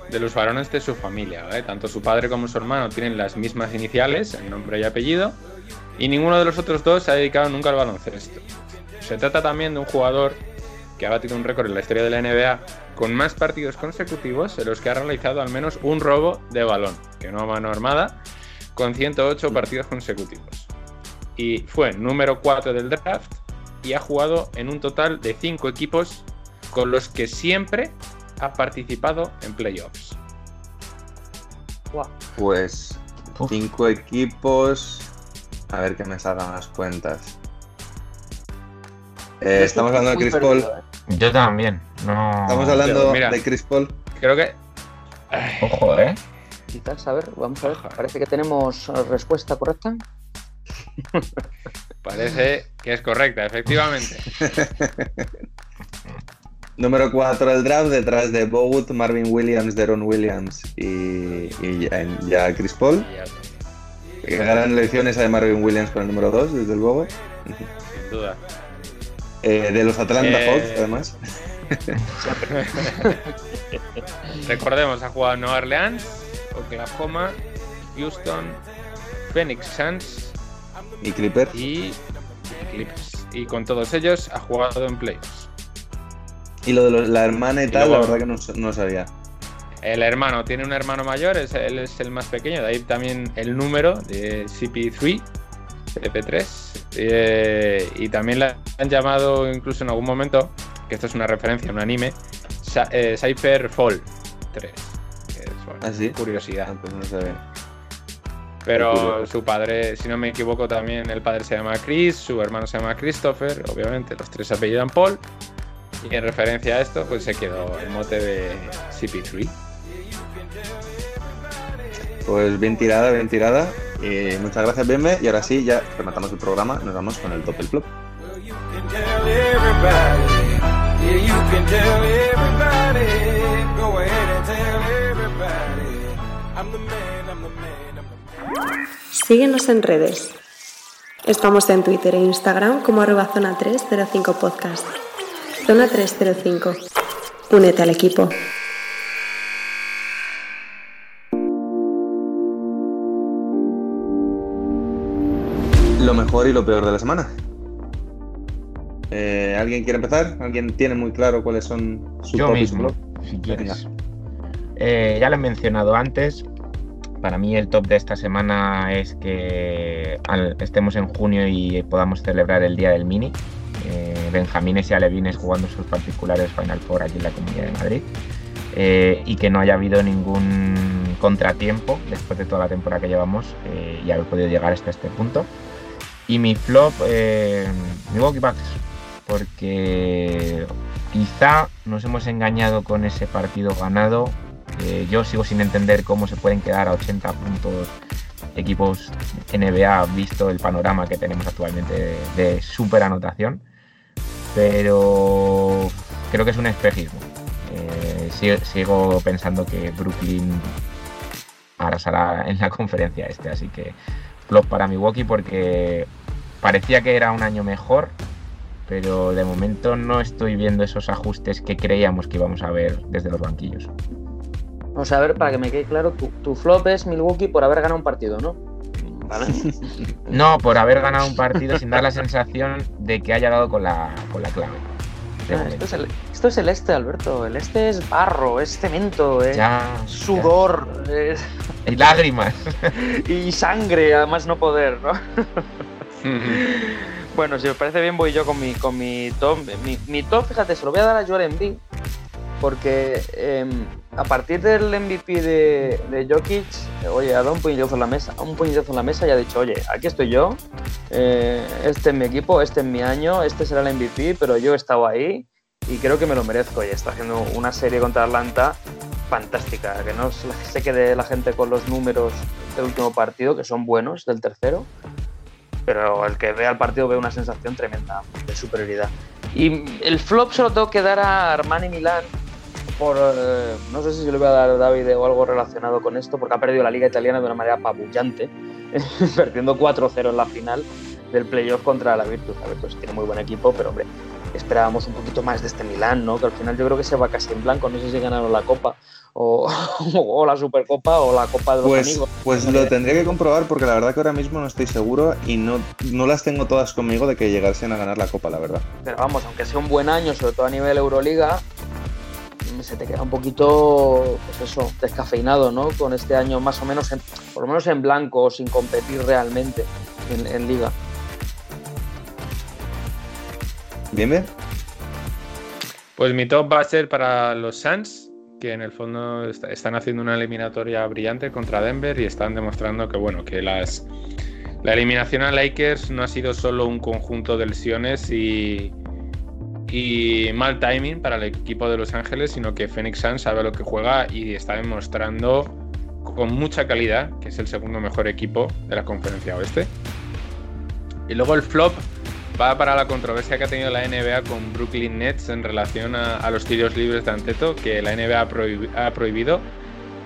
de los varones de su familia. ¿vale? Tanto su padre como su hermano tienen las mismas iniciales, el nombre y apellido, y ninguno de los otros dos se ha dedicado nunca al baloncesto. Se trata también de un jugador que ha batido un récord en la historia de la NBA con más partidos consecutivos en los que ha realizado al menos un robo de balón, que no a mano armada, con 108 partidos consecutivos. Y fue número 4 del draft y ha jugado en un total de 5 equipos con los que siempre ha participado en playoffs. Pues cinco equipos. A ver que me salgan las cuentas. Eh, estamos hablando de Chris Paul. Yo también. No. Estamos hablando Mira. de Chris Paul. Creo que Ojo, ¿eh? Quizás, a ver, vamos a ver. Parece que tenemos respuesta correcta. parece que es correcta, efectivamente. Número 4 del draft, detrás de Bogut, Marvin Williams, Deron Williams y, y ya, ya Chris Paul. Que gran elección esa de Marvin Williams con el número 2, desde luego. sin duda. Eh, de los Atlanta Eh, Hawks, además. Recordemos, ha jugado en Nueva Orleans, Oklahoma, Houston, Phoenix Suns Y Clippers. y Clippers. Y con todos ellos ha jugado en playoffs. Y lo de los- la hermana y tal, luego- la verdad que no, no sabía. El hermano tiene un hermano mayor, es, él es el más pequeño, de ahí también el número de CP3, CP3. eh, y también le han llamado incluso en algún momento, que esto es una referencia a un anime, Sa- eh, Cypher Fall 3. ¿Ah, sí? curiosidad. Ah, pues no sabía. Qué Pero su padre, si no me equivoco, también el padre se llama Chris, su hermano se llama Christopher, obviamente los tres se apellidan Paul. Y en referencia a esto, pues se quedó el mote de CP3. Pues bien tirada, bien tirada. Y muchas gracias, Benme. Y ahora sí, ya rematamos el programa. Nos vamos con el top del flop. Tell Síguenos en redes. Estamos en Twitter e Instagram como arroba zona 305 podcast. Zona 305. Únete al equipo. Lo mejor y lo peor de la semana. Eh, ¿Alguien quiere empezar? ¿Alguien tiene muy claro cuáles son sus Yo mismo, su flop? si quieres. Eh, ya lo he mencionado antes. Para mí el top de esta semana es que estemos en junio y podamos celebrar el Día del Mini. Eh, Benjamines y Alevines jugando sus particulares Final Four aquí en la Comunidad de Madrid. Eh, y que no haya habido ningún contratiempo después de toda la temporada que llevamos eh, y haber podido llegar hasta este punto. Y mi flop, Milwaukee Bucks, porque quizá nos hemos engañado con ese partido ganado. Eh, yo sigo sin entender cómo se pueden quedar a 80 puntos equipos NBA, visto el panorama que tenemos actualmente de, de super anotación. Pero creo que es un espejismo. Eh, si- sigo pensando que Brooklyn arrasará en la conferencia este, así que flop para Milwaukee porque parecía que era un año mejor, pero de momento no estoy viendo esos ajustes que creíamos que íbamos a ver desde los banquillos. Vamos a ver, para que me quede claro, tu, tu flop es Milwaukee por haber ganado un partido, ¿no? Vale. No, por haber ganado un partido sin dar la sensación de que haya dado con la, con la clave. Ah, esto, es el, esto es el este, Alberto. El este es barro, es cemento, es Ya, sudor es- Y lágrimas. y sangre, además no poder, ¿no? Bueno, si os parece bien, voy yo con mi, con mi top. Mi, mi top, fíjate, se lo voy a dar a Joel Embiid, porque em, a partir del MVP de, Jokic, oye, ha dado un puñetazo en la mesa, un puñetazo en la mesa y ha dicho, oye, aquí estoy yo, eh, este es mi equipo, este es mi año, este será el MVP, pero yo he estado ahí y creo que me lo merezco. Y está haciendo una serie contra Atlanta fantástica, que no se quede la gente con los números del último partido, que son buenos, del tercero, pero el que vea el partido ve una sensación tremenda de superioridad. Y el flop se lo tengo que dar a Armani Milán, por, eh, no sé si se lo voy a dar a David o algo relacionado con esto, porque ha perdido la liga italiana de una manera apabullante. perdiendo 4-0 en la final del playoff contra la Virtus. La Virtus tiene muy buen equipo, pero hombre, esperábamos un poquito más de este Milán, ¿no? Que al final yo creo que se va casi en blanco, no sé si ganaron la Copa o, o la Supercopa o la Copa de los Pues, amigos. pues lo tendría que comprobar porque la verdad que ahora mismo no estoy seguro y no, no las tengo todas conmigo de que llegasen a ganar la copa, la verdad. Pero vamos, aunque sea un buen año, sobre todo a nivel Euroliga, se te queda un poquito, pues eso, descafeinado, ¿no? Con este año más o menos, en- por lo menos en blanco, sin competir realmente en, en liga. Bien. Pues mi top va a ser para los Suns, que en el fondo est- están haciendo una eliminatoria brillante contra Denver y están demostrando que bueno, que las la eliminación a Lakers no ha sido solo un conjunto de lesiones y, y mal timing para el equipo de Los Ángeles, sino que Phoenix Suns sabe lo que juega y está demostrando con mucha calidad que es el segundo mejor equipo de la conferencia oeste. Y luego el flop va para la controversia que ha tenido la NBA con Brooklyn Nets en relación a, los tiros libres de Anteto, que la NBA ha prohibido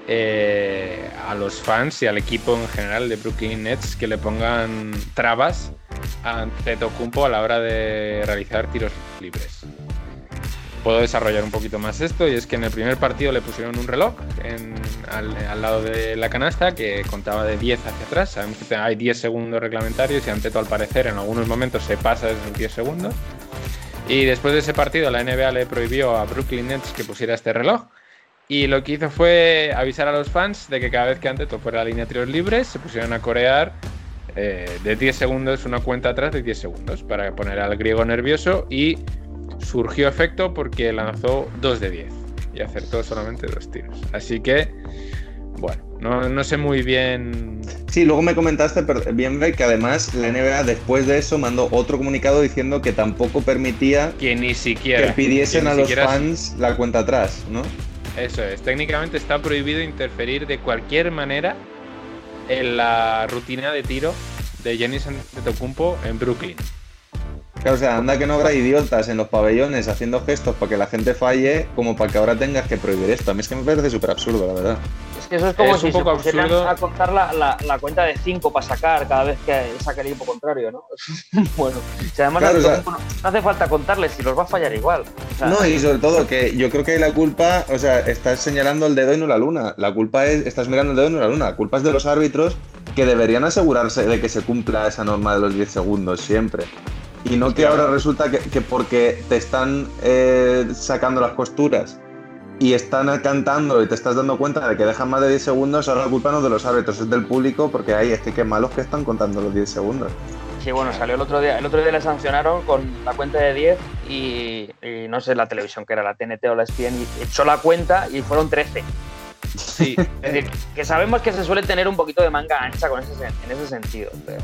eh, a los fans y al equipo en general de Brooklyn Nets que le pongan trabas a Antetokounmpo a la hora de realizar tiros libres. Puedo desarrollar un poquito más esto y es que en el primer partido le pusieron un reloj al, lado de la canasta que contaba de 10 hacia atrás. Sabemos que hay 10 segundos reglamentarios y Anteto al parecer en algunos momentos se pasa esos 10 segundos. Y después de ese partido la NBA le prohibió a Brooklyn Nets que pusiera este reloj. Y lo que hizo fue avisar a los fans de que cada vez que Anteto fuera a la línea de tiros libres se pusieron a corear eh, de 10 segundos una cuenta atrás de 10 segundos para poner al griego nervioso y surgió efecto porque lanzó 2 de 10 y acertó solamente dos tiros. Así que, bueno, no, no sé muy bien. Sí, luego me comentaste bien, que además la NBA después de eso mandó otro comunicado diciendo que tampoco permitía Que ni siquiera. que pidiesen que ni a los siquiera- fans la cuenta atrás, ¿no? Eso es, técnicamente está prohibido interferir de cualquier manera en la rutina de tiro de Giannis Antetokounmpo en Brooklyn. Claro, o sea, anda que no habrá idiotas en los pabellones haciendo gestos para que la gente falle, como para que ahora tengas que prohibir esto. A mí es que me parece súper absurdo, la verdad. Es que eso es como Es si un se poco pusieran absurdo. a contar la, la- la cuenta de 5 para sacar cada vez que saque el equipo contrario, ¿no? bueno, si además Claro, no, o sea- no hace falta contarles si los va a fallar igual. O sea, No, y sobre todo que yo creo que la culpa, o sea, estás señalando el dedo y no la luna. La culpa es, estás mirando el dedo y no la luna. La culpa es de los árbitros que deberían asegurarse de que se cumpla esa norma de los 10 segundos siempre. Y no que ahora resulta que, que porque te están eh, sacando las costuras y están cantando y te estás dando cuenta de que dejan más de 10 segundos, ahora la culpa no es de los árbitros, es del público, porque hay es que qué malos que están contando los 10 segundos. Sí, bueno, salió el otro día. El otro día le sancionaron con la cuenta de 10 y, y no sé la televisión que era, la TNT o la ESPN, y echó la cuenta y fueron 13. Sí, Es decir, que sabemos que se suele tener un poquito de manga ancha con ese, en ese sentido, pero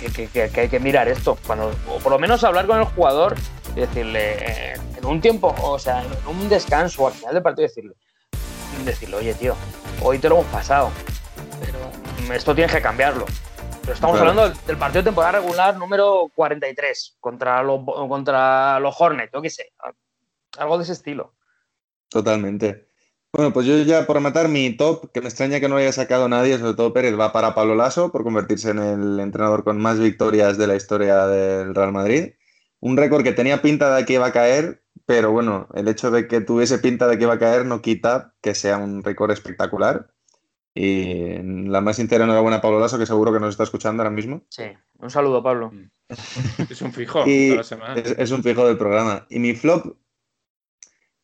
que, que- que- que hay que mirar esto, cuando, o por lo menos hablar con el jugador y decirle, eh, en un tiempo, o sea, en un descanso al final del partido, decirle, decirle, oye, tío, hoy te lo hemos pasado, pero esto tienes que cambiarlo. Pero estamos Claro. hablando del, del partido de temporada regular número 43 contra los, contra los Hornets, yo qué sé, algo de ese estilo. Totalmente. Bueno, pues yo ya por rematar mi top, que me extraña que no lo haya sacado nadie, sobre todo Pérez, va para Pablo Lasso por convertirse en el entrenador con más victorias de la historia del Real Madrid. Un récord que tenía pinta de que iba a caer, pero bueno, el hecho de que tuviese pinta de que iba a caer no quita que sea un récord espectacular. Y la más sincera enhorabuena a Pablo Lasso, que seguro que nos está escuchando ahora mismo. Sí, un saludo, Pablo. es un fijo Y toda la semana. es, es un fijo del programa. Y mi flop,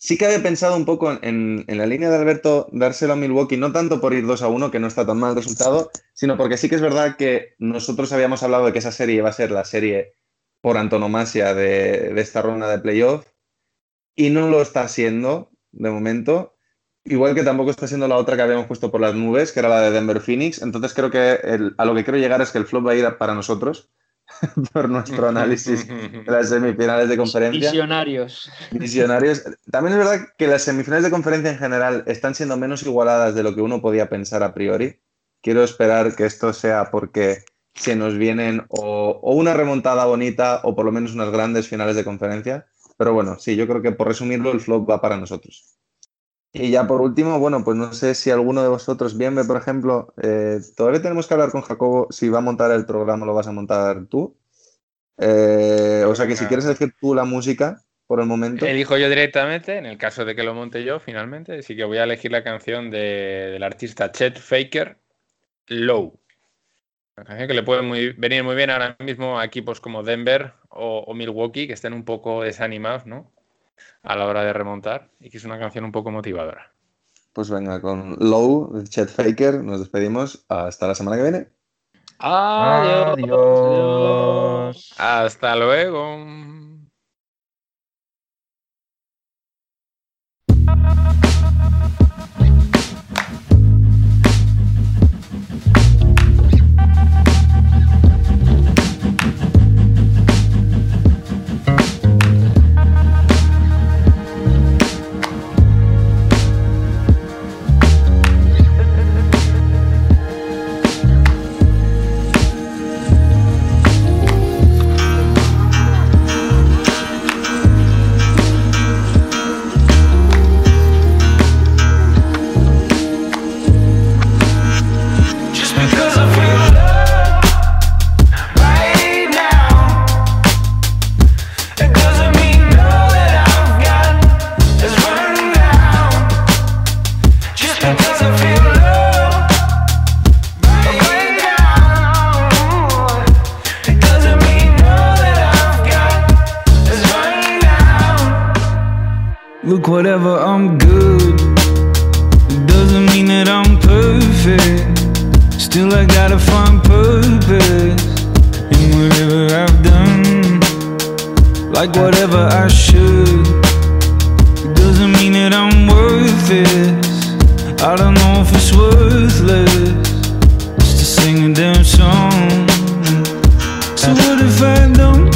sí que había pensado un poco en, la línea de Alberto dárselo a Milwaukee, no tanto por ir 2 a 1, que no está tan mal el resultado, sino porque sí que es verdad que nosotros habíamos hablado de que esa serie iba a ser la serie por antonomasia de, esta ronda de playoff, y no lo está siendo de momento. Igual que tampoco está siendo la otra que habíamos puesto por las nubes, que era la de Denver Phoenix. Entonces creo que a lo que quiero llegar es que el flop va a ir para nosotros, por nuestro análisis de las semifinales de conferencia. Visionarios. Visionarios. También es verdad que las semifinales de conferencia en general están siendo menos igualadas de lo que uno podía pensar a priori. Quiero esperar que esto sea porque se nos vienen o, o una remontada bonita o por lo menos unas grandes finales de conferencia. Pero bueno, sí, yo creo que por resumirlo, el flop va para nosotros. Y ya por último, bueno, pues no sé si alguno de vosotros, bien, por ejemplo, eh, todavía tenemos que hablar con Jacobo si va a montar el programa, lo vas a montar tú. Eh, o sea que si quieres elegir tú la música por el momento. Elijo yo directamente, en el caso de que lo monte yo finalmente, sí que voy a elegir la canción de- del artista Chet Faker, Low. Una canción que le puede muy- venir muy bien ahora mismo a equipos como Denver o, o Milwaukee, que estén un poco desanimados, ¿no? A la hora de remontar y que es una canción un poco motivadora. Pues venga, con Low de Chet Faker nos despedimos. Hasta la semana que viene. Adiós. Adiós. Hasta luego. Whatever, I'm good. It doesn't mean that I'm perfect. Still, I gotta find purpose in whatever I've done. Like whatever I should. It doesn't mean that I'm worth it. I don't know if it's worthless just to sing a damn song. So what if I don't